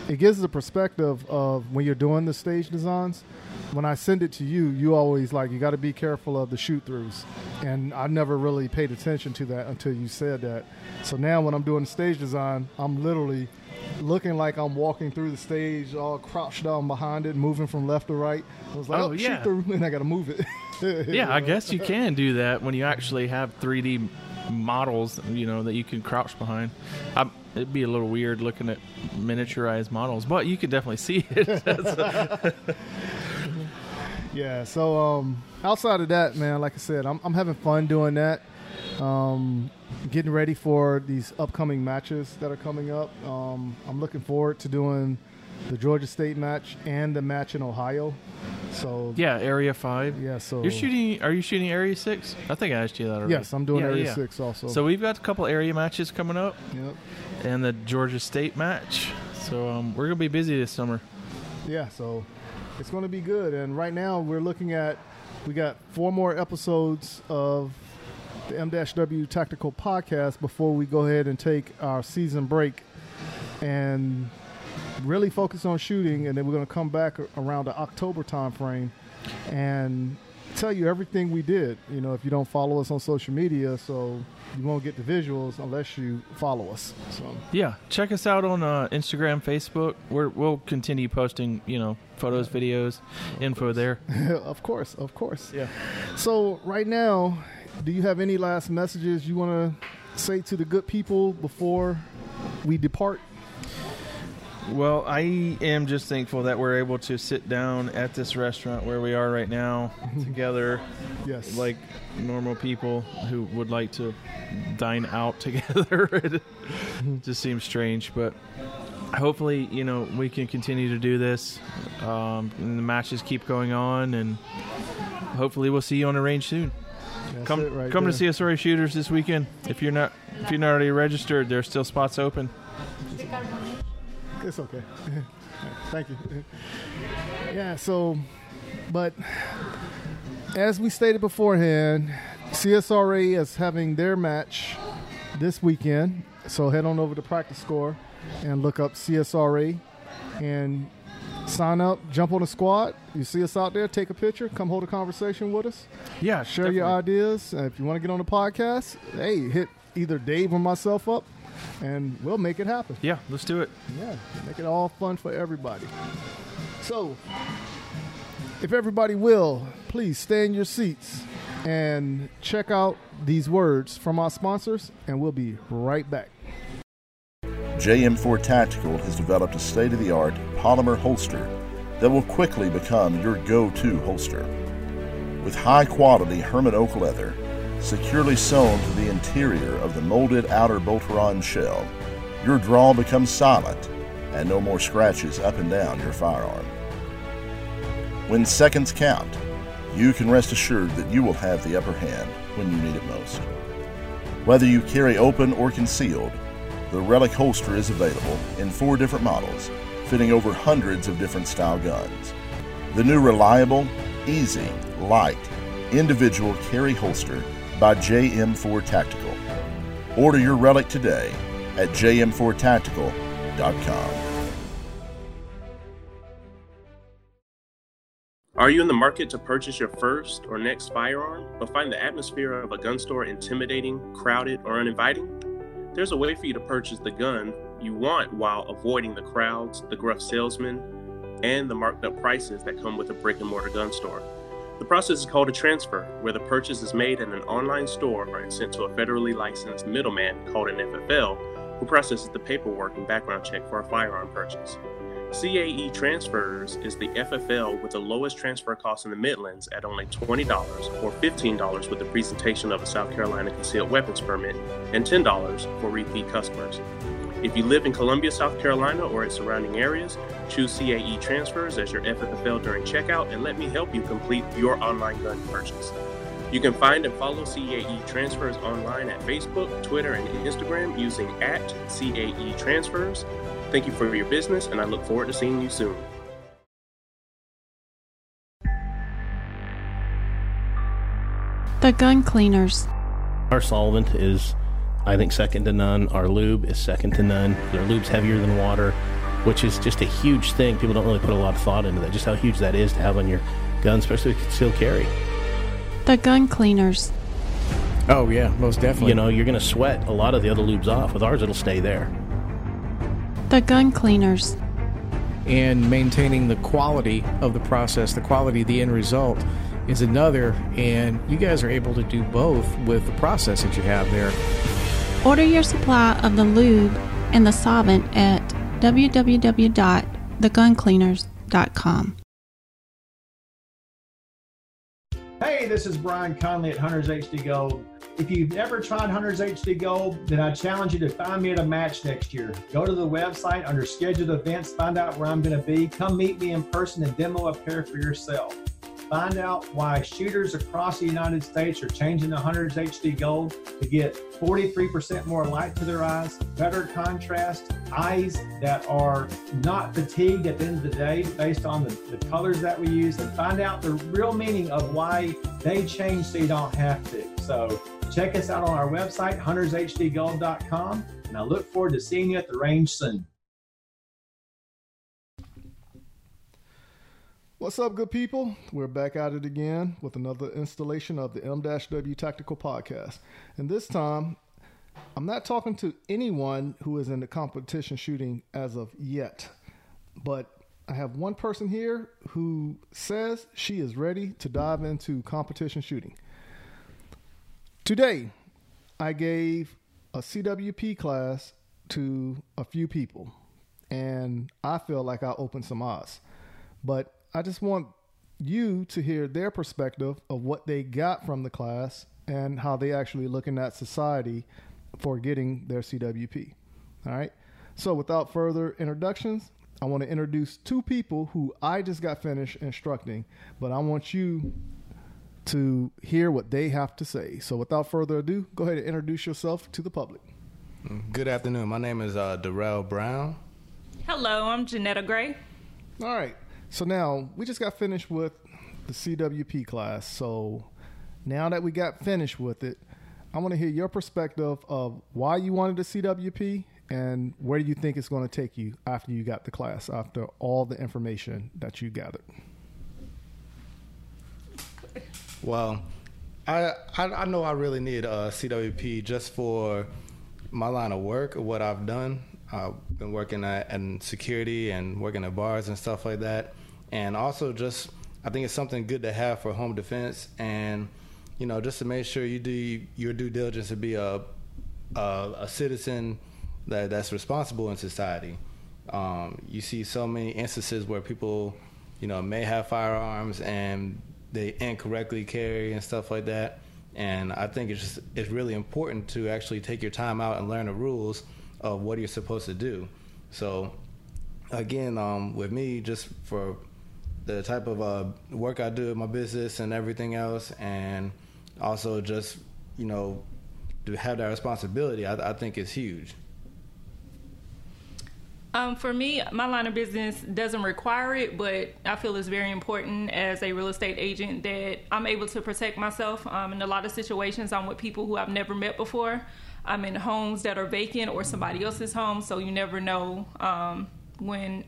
[SPEAKER 2] it gives the perspective of when you're doing the stage designs. When I send it to you, you always like you got to be careful of the shoot throughs, and I never really paid attention to that until you said that. So now when I'm doing the stage design, I'm literally looking like I'm walking through the stage, all crouched down behind it, moving from left to right. I was like,
[SPEAKER 1] Oh,
[SPEAKER 2] oh,
[SPEAKER 1] yeah.
[SPEAKER 2] shoot through, and I got to move it.
[SPEAKER 1] yeah. I guess you can do that when you actually have 3D models. You know that you can crouch behind. I, it'd be a little weird looking at miniaturized models, but you could definitely see it.
[SPEAKER 2] Yeah. So um, outside of that, man, like I said, I'm I'm having fun doing that. Um, getting ready for these upcoming matches that are coming up. Um, I'm looking forward to doing the Georgia State match and the match in Ohio. So
[SPEAKER 1] yeah, Area Five.
[SPEAKER 2] yeah. So
[SPEAKER 1] You're shooting? Are you shooting Area Six? I think I asked you that already.
[SPEAKER 2] Yes, I'm doing
[SPEAKER 1] Yeah,
[SPEAKER 2] Area
[SPEAKER 1] yeah.
[SPEAKER 2] Six also.
[SPEAKER 1] So we've got a couple area matches coming up,
[SPEAKER 2] yep.
[SPEAKER 1] and the Georgia State match. So um, we're gonna be busy this summer.
[SPEAKER 2] Yeah, so it's going to be good. And right now we're looking at we got four more episodes of the M-W Tactical Podcast before we go ahead and take our season break and really focus on shooting. And then we're going to come back around the October time frame and tell you everything we did. You know, if you don't follow us on social media, so you won't get the visuals unless you follow us. So.
[SPEAKER 1] Yeah, check us out on uh, Instagram, Facebook. We're, we'll continue posting, you know, photos, videos, info there.
[SPEAKER 2] of course, of course.
[SPEAKER 1] Yeah.
[SPEAKER 2] So right now, do you have any last messages you want to say to the good people before we depart?
[SPEAKER 1] Well, I am just thankful that we're able to sit down at this restaurant where we are right now together,
[SPEAKER 2] Yes.
[SPEAKER 1] like normal people who would like to dine out together. it just seems strange, but hopefully, you know, we can continue to do this. Um, and the matches keep going on, and hopefully, we'll see you on the range soon.
[SPEAKER 2] That's
[SPEAKER 1] come
[SPEAKER 2] right
[SPEAKER 1] come to. CSRA Shooters this weekend. If you're not if you're not already registered, there's still spots open.
[SPEAKER 2] It's okay. Thank you. Yeah. So, but as we stated beforehand, CSRA is having their match this weekend. So head on over to PractiScore and look up CSRA and sign up, jump on a squad. You see us out there, take a picture, come hold a conversation with us.
[SPEAKER 1] Yeah,
[SPEAKER 2] share your ideas. And if you want to get on the podcast, hey, hit either Dave or myself up, and we'll make it happen.
[SPEAKER 1] Yeah, let's do it.
[SPEAKER 2] Yeah, make it all fun for everybody. So, if everybody will, please stay in your seats and check out these words from our sponsors, and we'll be right back.
[SPEAKER 3] JM4 Tactical has developed a state of the art polymer holster that will quickly become your go to holster. With high quality Hermann Oak leather securely sewn to the interior of the molded outer Boltaron shell, your draw becomes silent and no more scratches up and down your firearm. When seconds count, you can rest assured that you will have the upper hand when you need it most. Whether you carry open or concealed, the Relic holster is available in four different models, fitting over hundreds of different style guns. The new reliable, easy, light, individual carry holster by JM4 Tactical. Order your Relic today at jm4tactical.com.
[SPEAKER 4] Are you in the market to purchase your first or next firearm, but find the atmosphere of a gun store intimidating, crowded, or uninviting? There's a way for you to purchase the gun you want while avoiding the crowds, the gruff salesmen, and the marked up prices that come with a brick and mortar gun store. The process is called a transfer, where the purchase is made in an online store and sent to a federally licensed middleman called an FFL, who processes the paperwork and background check for a firearm purchase. CAE Transfers is the FFL with the lowest transfer cost in the Midlands at only $20 or $15 with the presentation of a South Carolina concealed weapons permit and $10 for repeat customers. If you live in Columbia, South Carolina or its surrounding areas, choose CAE Transfers as your FFL during checkout and let me help you complete your online gun purchase. You can find and follow CAE Transfers online at Facebook, Twitter, and Instagram using at CAE Transfers. Thank you for your business, and I look forward to seeing you soon.
[SPEAKER 5] The Gun Cleaners.
[SPEAKER 6] Our solvent is, I think, second to none. Our lube is second to none. Our lube's heavier than water, which is just a huge thing. People don't really put a lot of thought into that, just how huge that is to have on your gun, especially if you still carry.
[SPEAKER 5] The Gun Cleaners.
[SPEAKER 1] Oh yeah, most definitely.
[SPEAKER 6] You know, you're going to sweat a lot of the other lubes off. With ours, it'll stay there.
[SPEAKER 5] The Gun Cleaners.
[SPEAKER 1] and maintaining the quality of the process, the quality of the end result is another. And you guys are able to do both with the process that you have there.
[SPEAKER 5] Order your supply of the lube and the solvent at www.theguncleaners.com.
[SPEAKER 7] Hey, this is Brian Conley at Hunters HD Gold. If you've never tried Hunters HD Gold, then I challenge you to find me at a match next year. Go to the website under scheduled events, find out where I'm going to be. Come meet me in person and demo a pair for yourself. Find out why shooters across the United States are changing to Hunters HD Gold to get 43% more light to their eyes, better contrast, eyes that are not fatigued at the end of the day based on the, the colors that we use, and find out the real meaning of why they change so you don't have to. So check us out on our website, huntershdgold.com, and I look forward to seeing you at the range soon.
[SPEAKER 2] What's up, good people? We're back at it again with another installation of the M-W Tactical Podcast. And this time, I'm not talking to anyone who is in the competition shooting as of yet, but I have one person here who says she is ready to dive into competition shooting. Today, I gave a CWP class to a few people, and I feel like I opened some eyes. But I just want you to hear their perspective of what they got from the class and how they actually looking at society for getting their CWP. All right. So without further introductions, I want to introduce two people who I just got finished instructing, but I want you to hear what they have to say. So without further ado, go ahead and introduce yourself to the public.
[SPEAKER 8] Good afternoon. My name is uh, Darrell Brown.
[SPEAKER 9] Hello, I'm Janetta Gray.
[SPEAKER 2] All right. So now we just got finished with the CWP class. So now that we got finished with it, I want to hear your perspective of why you wanted the CWP and where do you think it's going to take you after you got the class, after all the information that you gathered.
[SPEAKER 8] Well, I, I I know I really need a CWP just for my line of work, what I've done. I've been working at in security and working at bars and stuff like that, and also just I think it's something good to have for home defense and you know just to make sure you do your due diligence to be a a, a citizen that that's responsible in society. Um, you see so many instances where people, you know, may have firearms and they incorrectly carry and stuff like that. And I think it's just it's really important to actually take your time out and learn the rules of what you're supposed to do. So, again, um, with me, just for the type of uh, work I do in my business and everything else, and also just you know to have that responsibility, I, I think is huge.
[SPEAKER 9] Um, for me, my line of business doesn't require it, but I feel it's very important as a real estate agent that I'm able to protect myself. Um, in a lot of situations, I'm with people who I've never met before. I'm in homes that are vacant or somebody else's home, so you never know um, when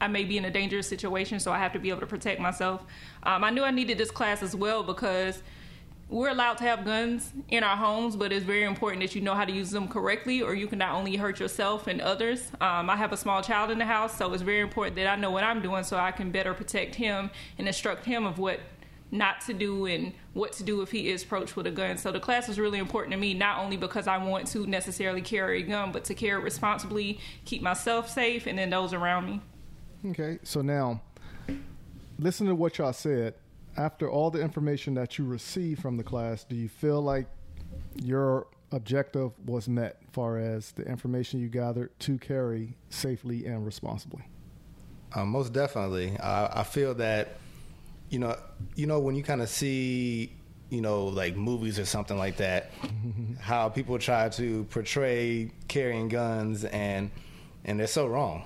[SPEAKER 9] I may be in a dangerous situation, so I have to be able to protect myself. Um, I knew I needed this class as well because we're allowed to have guns in our homes, but it's very important that you know how to use them correctly, or you can not only hurt yourself and others. Um, I have a small child in the house, so it's very important that I know what I'm doing so I can better protect him and instruct him of what not to do and what to do if he is approached with a gun. So the class is really important to me, not only because I want to necessarily carry a gun, but to carry it responsibly, keep myself safe, and then those around me.
[SPEAKER 2] Okay, so now listen to what y'all said. After all the information that you received from the class, do you feel like your objective was met as far as the information you gathered to carry safely and responsibly?
[SPEAKER 8] Uh, most definitely. I, I feel that, you know, you know when you kind of see, you know, like movies or something like that, how people try to portray carrying guns and and they're so wrong.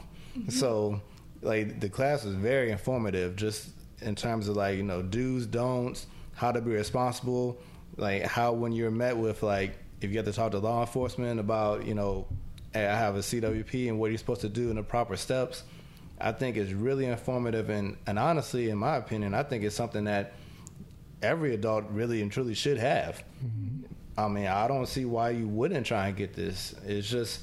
[SPEAKER 8] So, like the class was very informative, just in terms of like you know do's, don'ts, how to be responsible, like how when you're met with like if you have to talk to law enforcement about you know hey, I have a CWP and what you're supposed to do and the proper steps. I think is really informative and, and honestly, in my opinion, I think it's something that every adult really and truly should have. Mm-hmm. I mean, I don't see why you wouldn't try and get this. It's just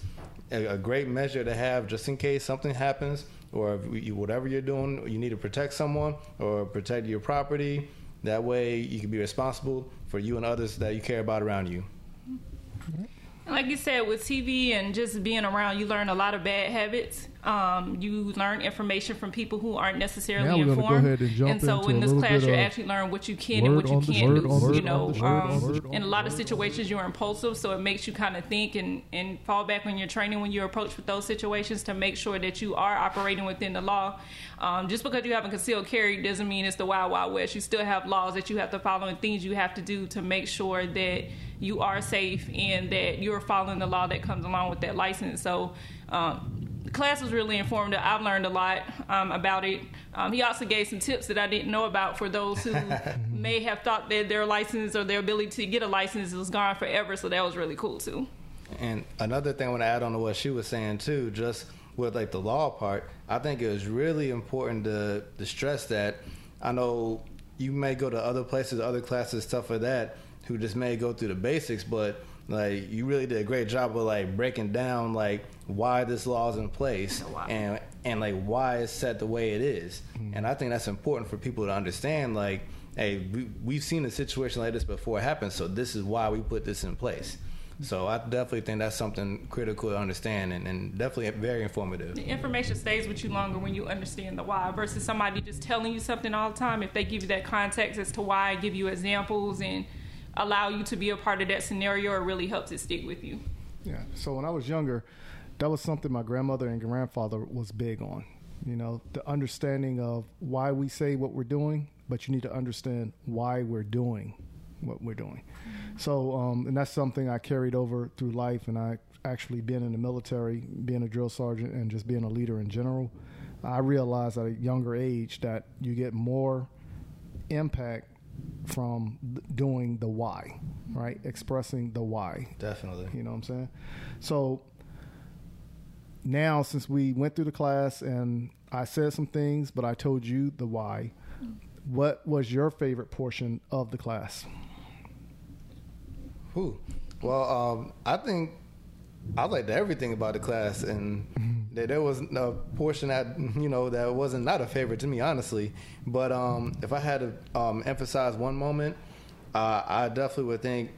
[SPEAKER 8] a, a great measure to have just in case something happens or you, whatever you're doing, you need to protect someone or protect your property. That way, you can be responsible for you and others that you care about around you. Mm-hmm.
[SPEAKER 9] Like you said, with TV and just being around, you learn a lot of bad habits. Um, you learn information from people who aren't necessarily
[SPEAKER 2] Now we're gonna go
[SPEAKER 9] informed.
[SPEAKER 2] and jump
[SPEAKER 9] so in this class, you actually learn what you can and what you can't
[SPEAKER 2] word
[SPEAKER 9] do.
[SPEAKER 2] the
[SPEAKER 9] you know,
[SPEAKER 2] word
[SPEAKER 9] um,
[SPEAKER 2] word
[SPEAKER 9] in a lot of situations, you're impulsive, so it makes you kind of think and, and fall back on your training when you're approached with those situations to make sure that you are operating within the law. Um, just because you have a concealed carry doesn't mean it's the wild, wild west. You still have laws that you have to follow and things you have to do to make sure that you are safe and that you're following the law that comes along with that license. So, um, the class was really informative. I've learned a lot um, about it. Um, he also gave some tips that I didn't know about for those who may have thought that their license or their ability to get a license was gone forever. So that was really cool too.
[SPEAKER 8] And another thing I want to add on to what she was saying too, just with like the law part, I think it was really important to, to stress that I know you may go to other places, other classes, stuff like that, who just may go through the basics, but like you really did a great job of like breaking down like why this law is in place and and like why it's set the way it is. Mm-hmm. And I think that's important for people to understand like hey, we, we've seen a situation like this before happen, so this is why we put this in place. Mm-hmm. So I definitely think that's something critical to understand and, and definitely very informative.
[SPEAKER 9] The information stays with you longer when you understand the why versus somebody just telling you something all the time. If they give you that context as to why, give you examples, and allow you to be a part of that scenario, it really helps it stick with you.
[SPEAKER 2] Yeah. So when I was younger, that was something my grandmother and grandfather was big on. You know, the understanding of why we say what we're doing, but you need to understand why we're doing what we're doing. So, um, and that's something I carried over through life, and I actually being in the military, being a drill sergeant, and just being a leader in general. I realized at a younger age that you get more impact from doing the why, right? Expressing the why.
[SPEAKER 8] Definitely.
[SPEAKER 2] You know what I'm saying? So now, since we went through the class and I said some things, but I told you the why, what was your favorite portion of the class?
[SPEAKER 8] Whew. Well, um, I think I liked everything about the class, and there, there was a portion that you know that wasn't not a favorite to me, honestly. But um, if I had to um, emphasize one moment, uh, I definitely would think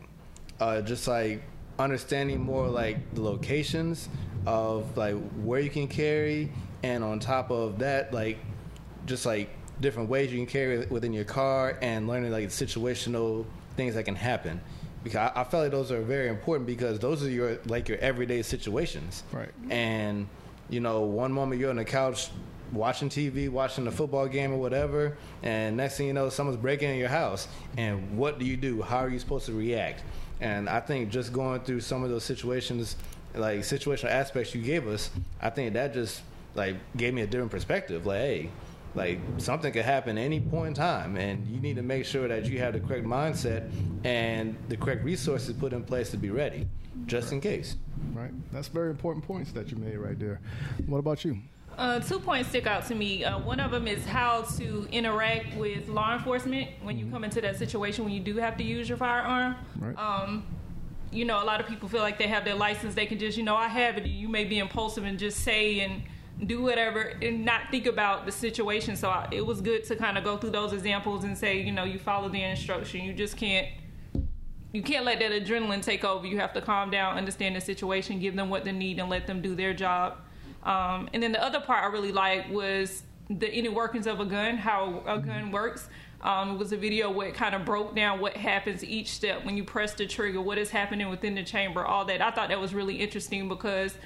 [SPEAKER 8] uh, just like understanding more like the locations of like where you can carry, and on top of that, like just like different ways you can carry within your car, and learning like situational things that can happen because I, I felt like those are very important because those are your like your everyday situations.
[SPEAKER 2] Right.
[SPEAKER 8] And you know, one moment you're on the couch watching TV, watching a football game or whatever, and next thing you know, someone's breaking in your house. And what do you do? How are you supposed to react? And I think just going through some of those situations, like situational aspects you gave us, I think that just like gave me a different perspective. Like, hey, like something could happen any point in time and you need to make sure that you have the correct mindset and the correct resources put in place to be ready just in case
[SPEAKER 2] Right. That's very important points that you made right there. What about you?
[SPEAKER 9] Uh, two points stick out to me. Uh, one of them is how to interact with law enforcement when you come into that situation when you do have to use your firearm.
[SPEAKER 2] Right.
[SPEAKER 9] Um, you know, a lot of people feel like they have their license, they can just, you know, I have it. You may be impulsive and just say and do whatever and not think about the situation. So I, it was good to kind of go through those examples and say, you know, you follow the instruction. You just can't you can't let that adrenaline take over. You have to calm down, understand the situation, give them what they need, and let them do their job. Um, and then the other part I really liked was the inner workings of a gun, how a gun works. Um, it was a video where it kind of broke down what happens each step when you press the trigger, what is happening within the chamber, all that. I thought that was really interesting because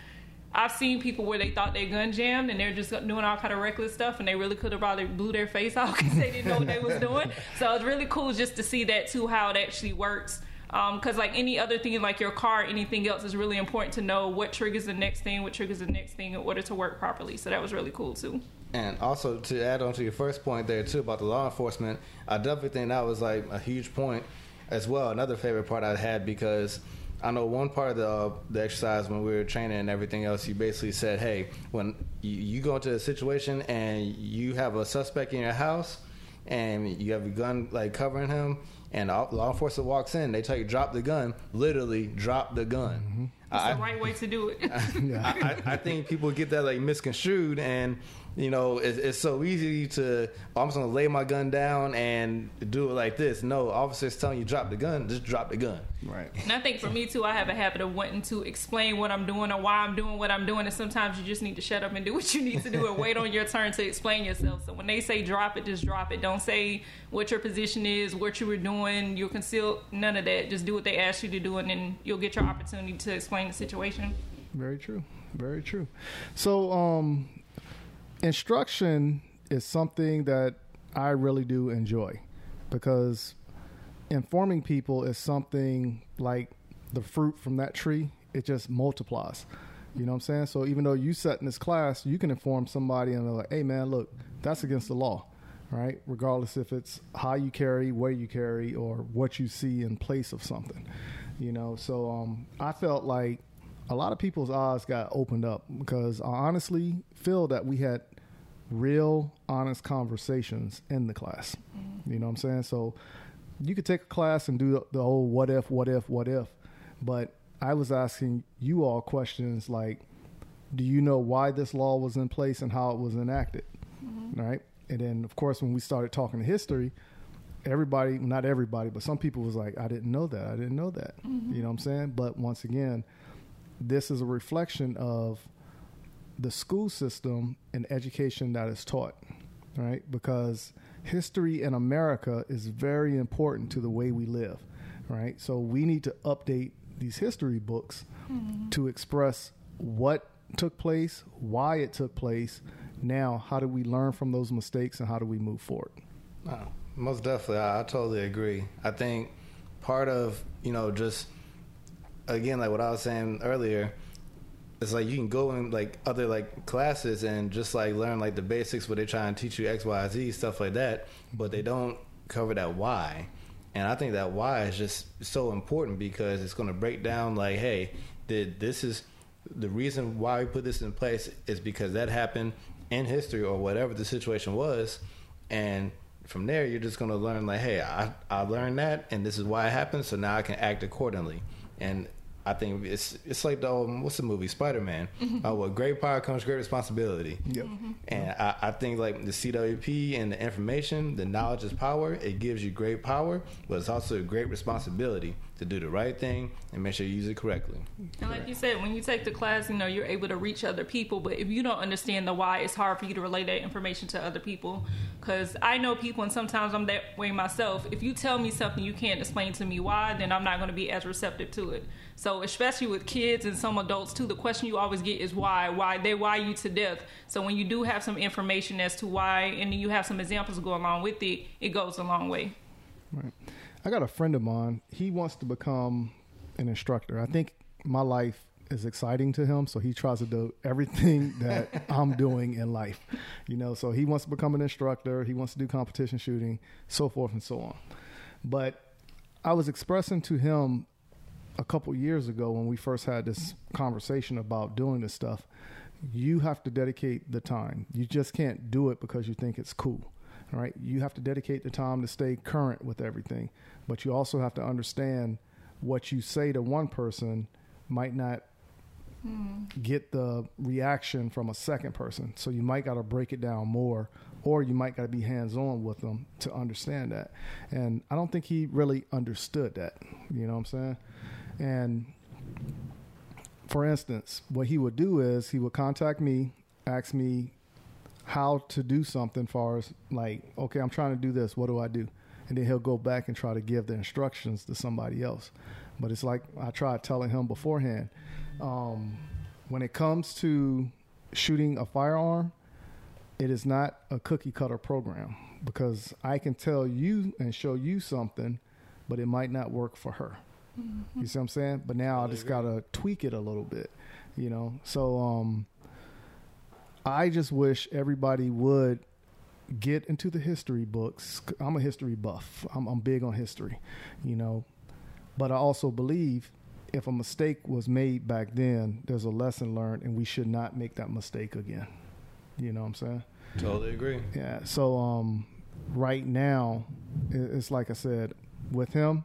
[SPEAKER 9] I've seen people where they thought their gun jammed and they're just doing all kind of reckless stuff and they really could have probably blew their face off because they didn't know what they was doing. So it's really cool just to see that too, how it actually works. Because um, like any other thing, like your car, anything else, is really important to know what triggers the next thing, what triggers the next thing in order to work properly. So that was really cool too.
[SPEAKER 8] And also to add on to your first point there too about the law enforcement, I definitely think that was like a huge point as well. Another favorite part I had because I know one part of the uh, the exercise when we were training and everything else, you basically said, "Hey, when you, you go into a situation and you have a suspect in your house and you have a gun like covering him." And law enforcement walks in, they tell you drop the gun. Literally, drop the gun.
[SPEAKER 9] Mm-hmm. It's I, the right way to do it.
[SPEAKER 8] I, I, I, think people get that like misconstrued, and you know, it's, it's so easy to. Oh, I'm just gonna lay my gun down and do it like this. No, officers telling you drop the gun, just drop the gun.
[SPEAKER 2] Right.
[SPEAKER 9] And I think for me too, I have a habit of wanting to explain what I'm doing or why I'm doing what I'm doing, and sometimes you just need to shut up and do what you need to do and wait on your turn to explain yourself. So when they say drop it, just drop it. Don't say what your position is, what you were doing, you're concealed. None of that. Just do what they ask you to do, and then you'll get your opportunity to explain the situation.
[SPEAKER 2] Very true. Very true. So, um, instruction is something that I really do enjoy because informing people is something like the fruit from that tree, it just multiplies. You know what I'm saying? So even though you set in this class, you can inform somebody and they're like, hey man, look, that's against the law, right? Regardless if it's how you carry, where you carry, or what you see in place of something. You know, so um, I felt like a lot of people's eyes got opened up because I honestly feel that we had real, honest conversations in the class. Mm-hmm. You know what I'm saying? So you could take a class and do the, the whole what if, what if, what if, but I was asking you all questions like, do you know why this law was in place and how it was enacted? Mm-hmm. Right? And then, of course, when we started talking to history, everybody, not everybody, but some people was like, I didn't know that. I didn't know that. Mm-hmm. You know what I'm saying? But once again, this is a reflection of the school system and education that is taught, right? Because history in America is very important to the way we live, right? So we need to update these history books mm-hmm. to express what took place, why it took place. Now, how do we learn from those mistakes and how do we move forward?
[SPEAKER 8] Oh, most definitely. I, I totally agree. I think part of, you know, just again, like what I was saying earlier, it's like you can go in like other like classes and just like learn like the basics where they try and teach you X, Y, Z stuff like that, but they don't cover that why. And I think that why is just so important because it's going to break down like, hey, did this is the reason why we put this in place is because that happened in history or whatever the situation was, and from there you're just going to learn like, hey, I I learned that and this is why it happened, so now I can act accordingly. And I think it's it's like the um, what's the movie Spider Man? Mm-hmm. Uh, with great power comes great responsibility.
[SPEAKER 2] Yep. Mm-hmm.
[SPEAKER 8] And I, I, think like the CWP and the information, the knowledge is power. It gives you great power, but it's also a great responsibility to do the right thing and make sure you use it correctly.
[SPEAKER 9] And like you said, when you take the class, you know you're able to reach other people. But if you don't understand the why, it's hard for you to relay that information to other people. Because I know people, and sometimes I'm that way myself. If you tell me something you can't explain to me why, then I'm not going to be as receptive to it. So especially with kids and some adults too, the question you always get is why? Why they why you to death? So when you do have some information as to why, and you have some examples to go along with it, it goes a long way.
[SPEAKER 2] Right. I got a friend of mine. He wants to become an instructor. I think my life is exciting to him, so he tries to do everything that I'm doing in life. You know, so he wants to become an instructor. He wants to do competition shooting, so forth and so on. But I was expressing to him a couple years ago when we first had this conversation about doing this stuff. You have to dedicate the time. You just can't do it because you think it's cool. Right. You have to dedicate the time to stay current with everything. But you also have to understand what you say to one person might not hmm. get the reaction from a second person. So you might got to break it down more, or you might got to be hands on with them to understand that. And I don't think he really understood that. You know what I'm saying? And for instance, what he would do is he would contact me, ask me how to do something far as like, okay, I'm trying to do this. What do I do? And then he'll go back and try to give the instructions to somebody else. But it's like I tried telling him beforehand. Um, when it comes to shooting a firearm, it is not a cookie cutter program because I can tell you and show you something, but it might not work for her. You see what I'm saying? But now I just gotta tweak it a little bit, you know. So um, I just wish everybody would get into the history books. I'm a history buff. I'm, I'm big on history, you know. But I also believe if a mistake was made back then, there's a lesson learned, and we should not make that mistake again. You know what I'm saying?
[SPEAKER 8] Totally agree.
[SPEAKER 2] Yeah. So um, right now, it's like I said with him.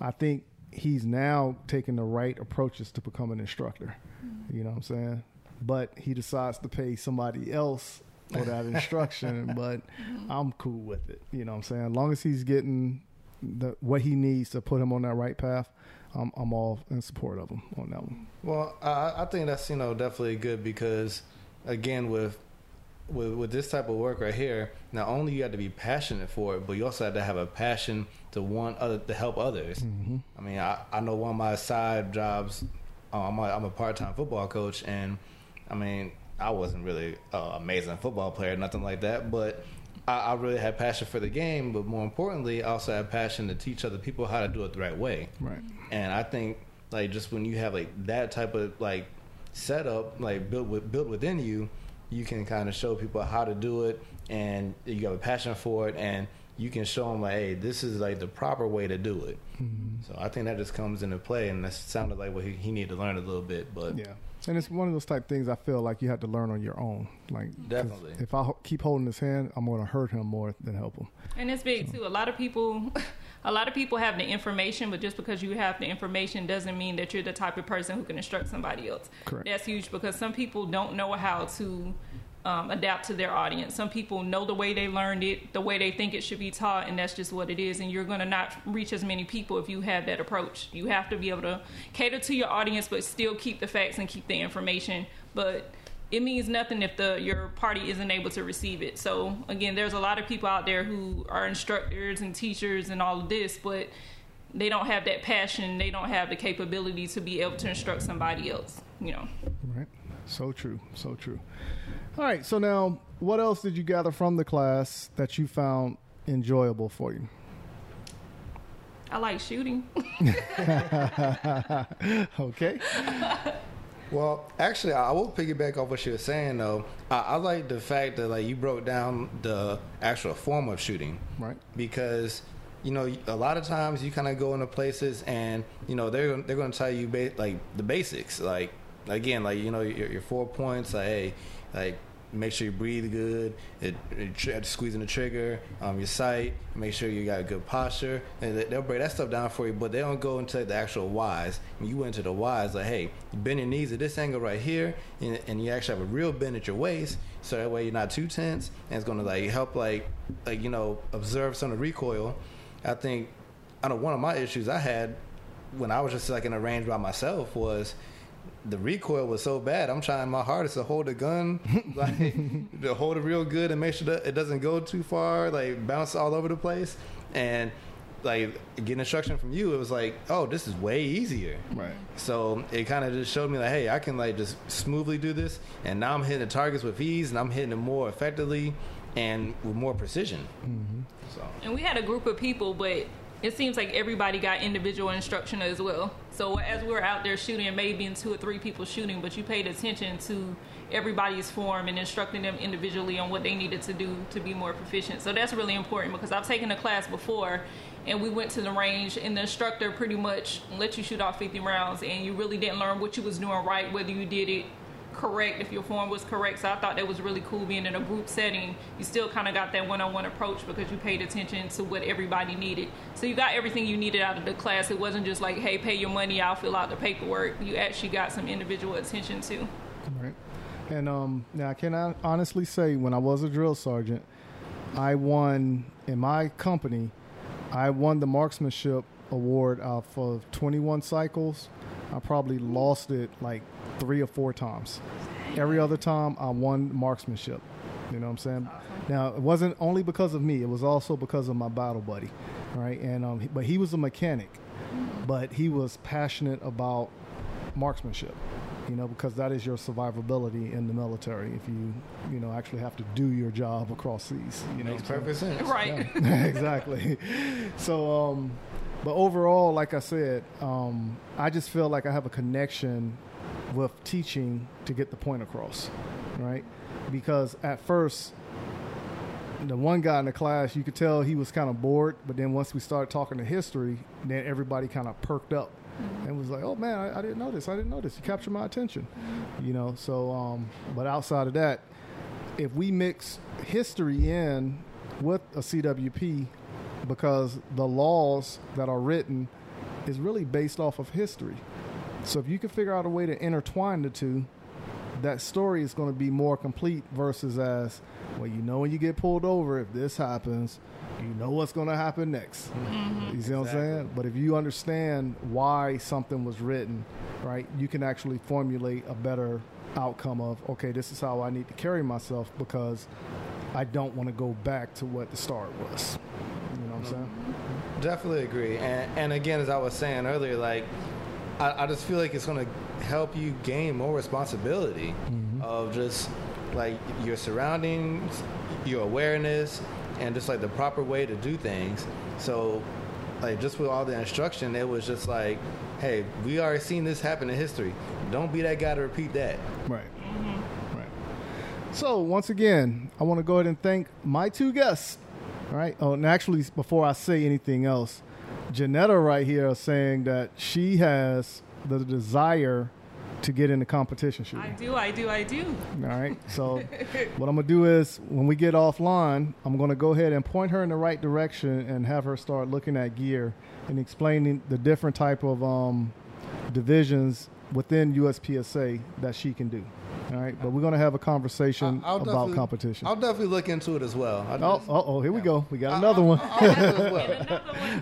[SPEAKER 2] I think he's now taking the right approaches to become an instructor. You know what I'm saying? But he decides to pay somebody else for that instruction. but I'm cool with it. You know what I'm saying? As long as he's getting the what he needs to put him on that right path, I'm, I'm all in support of him on that one.
[SPEAKER 8] Well, I, I think that's you know definitely good because again with with with this type of work right here, not only you have to be passionate for it, but you also have to have a passion to want other to help others. I mean, I, I know one of my side jobs. Uh, I'm a, I'm a part time football coach, and I mean, I wasn't really an amazing football player, nothing like that, but. I, I really had passion for the game, but more importantly, I also had passion to teach other people how to do it the right way.
[SPEAKER 2] Right.
[SPEAKER 8] And I think like just when you have like that type of like setup like built with built within you, you can kind of show people how to do it, and you have a passion for it, and you can show them like, hey, this is like the proper way to do it. Mm-hmm. So I think that just comes into play, and that sounded like what he, he needed to learn a little bit, but
[SPEAKER 2] Yeah. And it's one of those type things I feel like you have to learn on your own. Like
[SPEAKER 8] Definitely.
[SPEAKER 2] if I ho- keep holding his hand, I'm going to hurt him more than help him.
[SPEAKER 9] And it's big too. A lot of people, a lot of people have the information, but just because you have the information doesn't mean that you're the type of person who can instruct somebody else.
[SPEAKER 2] Correct.
[SPEAKER 9] That's huge because some people don't know how to um, adapt to their audience. Some people know the way they learned it, the way they think it should be taught, and that's just what it is. And you're going to not reach as many people if you have that approach. You have to be able to cater to your audience, but still keep the facts and keep the information. But it means nothing if the your party isn't able to receive it. So again, there's a lot of people out there who are instructors and teachers and all of this, but they don't have that passion. They don't have the capability to be able to instruct somebody else. You know.
[SPEAKER 2] Right. So true. So true. All right. So now, what else did you gather from the class that you found enjoyable for you?
[SPEAKER 9] I like shooting.
[SPEAKER 2] Okay.
[SPEAKER 8] Well, actually, I will piggyback off what you were saying though. I, I like the fact that like you broke down the actual form of shooting,
[SPEAKER 2] Right.
[SPEAKER 8] Because you know a lot of times you kind of go into places and you know they're they're going to tell you ba- like the basics, like again, like you know your, your four points, like hey, like make sure you breathe good, it, it, squeezing the trigger, um, your sight, make sure you got a good posture, and they- they'll break that stuff down for you. But they don't go into the actual whys. When you went into the whys, like hey, bend your knees at this angle right here, and, and you actually have a real bend at your waist, so that way you're not too tense, and it's to like help like like you know observe some of the recoil. I think I know one of my issues I had when I was just like in a range by myself was the recoil was so bad. I'm trying my hardest to hold the gun, like to hold it real good and make sure that it doesn't go too far, like bounce all over the place. And like getting instruction from you, it was like, oh, this is way easier.
[SPEAKER 2] Right.
[SPEAKER 8] So it kind of just showed me like, hey, I can like just smoothly do this, and now I'm hitting the targets with ease, and I'm hitting them more effectively and with more precision. Mm-hmm. So
[SPEAKER 9] And we had a group of people, but it seems like everybody got individual instruction as well. So as we were out there shooting, maybe two or three people shooting, but you paid attention to everybody's form and instructing them individually on what they needed to do to be more proficient. So that's really important because I've taken a class before and we went to the range and the instructor pretty much let you shoot off 50 rounds and you really didn't learn what you was doing right, whether you did it correct, if your form was correct. So I thought that was really cool being in a group setting. You still kind of got that one on one approach because you paid attention to what everybody needed. So you got everything you needed out of the class. It wasn't just like, hey, pay your money, I'll fill out the paperwork. You actually got some individual attention too.
[SPEAKER 2] Right. And um, now, I can honestly say, when I was a drill sergeant, I won in my company. I won the marksmanship award uh, for 21 cycles. I probably lost it like three or four times. Every other time, I won marksmanship. You know what I'm saying? Now, it wasn't only because of me; it was also because of my battle buddy, right? And um, but he was a mechanic, but he was passionate about marksmanship you know, because that is your survivability in the military. If you, you know, actually have to do your job across seas, you know,
[SPEAKER 8] makes perfect sense,
[SPEAKER 9] right?
[SPEAKER 2] Yeah, exactly. So, um, but overall, like I said, um, I just feel like I have a connection with teaching to get the point across, right? Because at first, the one guy in the class, you could tell he was kind of bored, but then once we started talking to history, then everybody kind of perked up mm-hmm. and was like, "Oh man, I, I, didn't know this. I didn't know this. You captured my attention." You know. So, um, but outside of that, if we mix history in with a CWP, because the laws that are written is really based off of history. So if you can figure out a way to intertwine the two, that story is going to be more complete versus as well. You know, when you get pulled over, if this happens, you know what's going to happen next. Mm-hmm. You see exactly. what I'm saying? But if you understand why something was written, right, you can actually formulate a better outcome of, okay, this is how I need to carry myself because I don't want to go back to what the start was. You know what I'm saying?
[SPEAKER 8] Definitely agree. And, and again, as I was saying earlier, like, I, I just feel like it's going to help you gain more responsibility mm-hmm. of just like your surroundings, your awareness, and just like the proper way to do things. So, like just with all the instruction, it was just like, hey, we already seen this happen in history. Don't be that guy to repeat that.
[SPEAKER 2] Right. Mm-hmm. Right. So once again, I want to go ahead and thank my two guests. All right. Oh, and actually, before I say anything else, Janetta right here is saying that she has the desire to get into competition shooting. I
[SPEAKER 9] do, I do, I do.
[SPEAKER 2] All right. So what I'm gonna do is when we get offline, I'm gonna go ahead and point her in the right direction and have her start looking at gear and explaining the different type of um, divisions within USPSA that she can do. All right, but we're going to have a conversation I'll about competition.
[SPEAKER 8] I'll definitely look into it as well.
[SPEAKER 2] I'll oh, oh, oh, here we go. We got another one.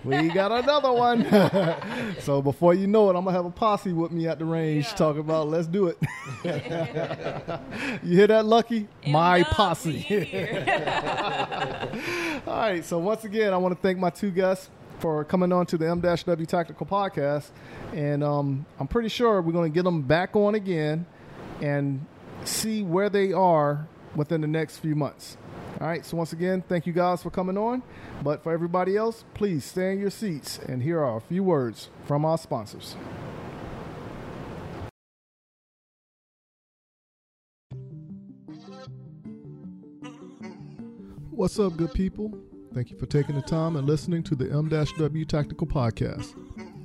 [SPEAKER 2] we got another one. so before you know it, I'm gonna have a posse with me at the range yeah. talking about let's do it. you hear that, Lucky? My posse. All right. So once again, I want to thank my two guests for coming on to the M-W Tactical Podcast, and um, I'm pretty sure we're going to get them back on again and see where they are within the next few months. All right, so once again, thank you guys for coming on. But for everybody else, please stay in your seats. And here are a few words from our sponsors. What's up, good people? Thank you for taking the time and listening to the M-W Tactical Podcast.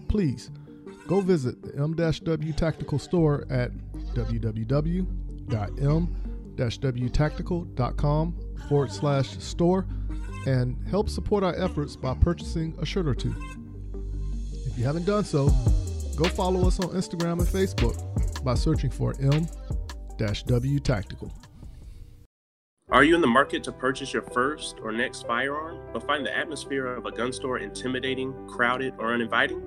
[SPEAKER 2] Please go visit the M-W Tactical store at www.m-wtactical.com forward slash store and help support our efforts by purchasing a shirt or two. If you haven't done so, go follow us on Instagram and Facebook by searching for M-W Tactical.
[SPEAKER 4] Are you in the market to purchase your first or next firearm, but find the atmosphere of a gun store intimidating, crowded, or uninviting?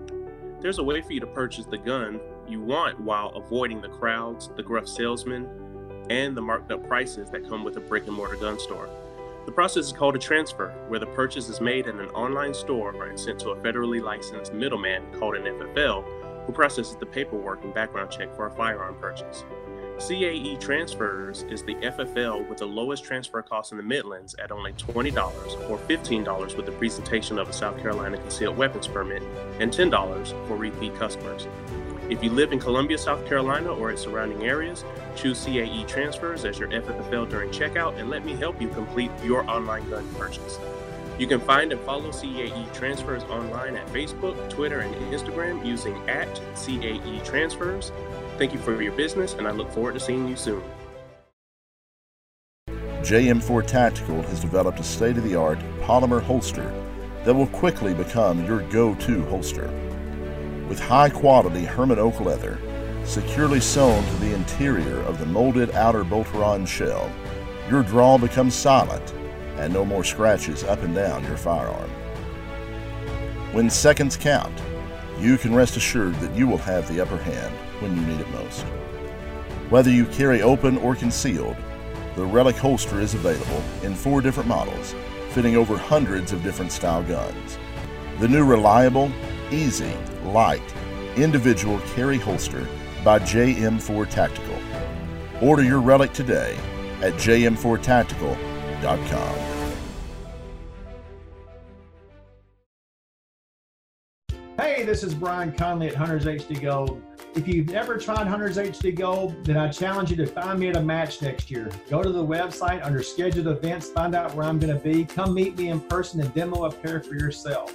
[SPEAKER 4] There's a way for you to purchase the gun you want while avoiding the crowds, the gruff salesmen, and the marked up prices that come with a brick and mortar gun store. The process is called a transfer, where the purchase is made in an online store and sent to a federally licensed middleman called an FFL, who processes the paperwork and background check for a firearm purchase. CAE Transfers is the FFL with the lowest transfer cost in the Midlands at only $20 or $15 with the presentation of a South Carolina concealed weapons permit and $10 for repeat customers. If you live in Columbia, South Carolina or its surrounding areas, choose CAE Transfers as your FFL during checkout and let me help you complete your online gun purchase. You can find and follow CAE Transfers online at Facebook, Twitter, and Instagram using at CAE Transfers Thank you for your business, and I look forward to seeing you soon.
[SPEAKER 3] JM4 Tactical has developed a state of the art polymer holster that will quickly become your go to holster. With high quality Hermann Oak leather, securely sewn to the interior of the molded outer Boltaron shell, your draw becomes silent and no more scratches up and down your firearm. When seconds count, you can rest assured that you will have the upper hand when you need it most. Whether you carry open or concealed, the Relic holster is available in four different models, fitting over hundreds of different style guns. The new reliable, easy, light, individual carry holster by JM4 Tactical. Order your Relic today at jm4tactical.com.
[SPEAKER 7] Hey, this is Brian Conley at Hunters HD Gold. If you've never tried Hunters HD Gold, then I challenge you to find me at a match next year. Go to the website under scheduled events, find out where I'm going to be. Come meet me in person and demo a pair for yourself.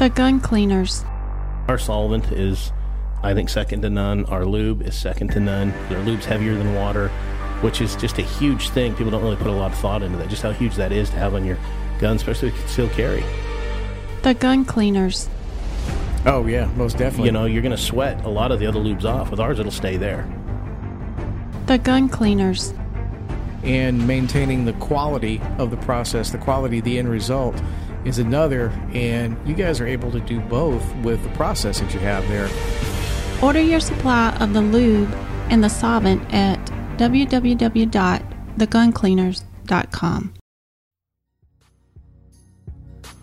[SPEAKER 5] The Gun Cleaners.
[SPEAKER 6] Our solvent is, I think, second to none. Our lube is second to none. Their lube's heavier than water, which is just a huge thing. People don't really put a lot of thought into that, just how huge that is to have on your gun, especially with concealed carry.
[SPEAKER 5] The Gun Cleaners.
[SPEAKER 1] Oh yeah, most definitely.
[SPEAKER 6] You know, you're going to sweat a lot of the other lubes off. With ours, it'll stay there.
[SPEAKER 5] The Gun Cleaners.
[SPEAKER 1] and maintaining the quality of the process, the quality of the end result is another. And you guys are able to do both with the process that you have there.
[SPEAKER 5] Order your supply of the lube and the solvent at www.theguncleaners.com.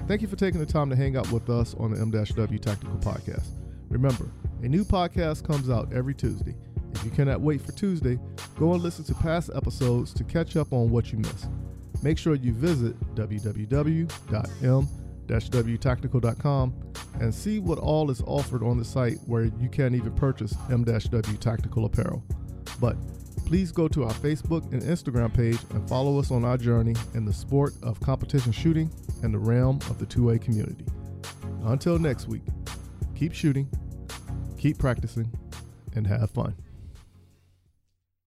[SPEAKER 2] Thank you for taking the time to hang out with us on the M-W Tactical Podcast. Remember, a new podcast comes out every Tuesday. If you cannot wait for Tuesday, go and listen to past episodes to catch up on what you missed. Make sure you visit www.m-wtactical.com and see what all is offered on the site where you can't even purchase M-W Tactical apparel. But please go to our Facebook and Instagram page and follow us on our journey in the sport of competition shooting and the realm of the 2A community. Until next week, keep shooting, keep practicing, and have fun.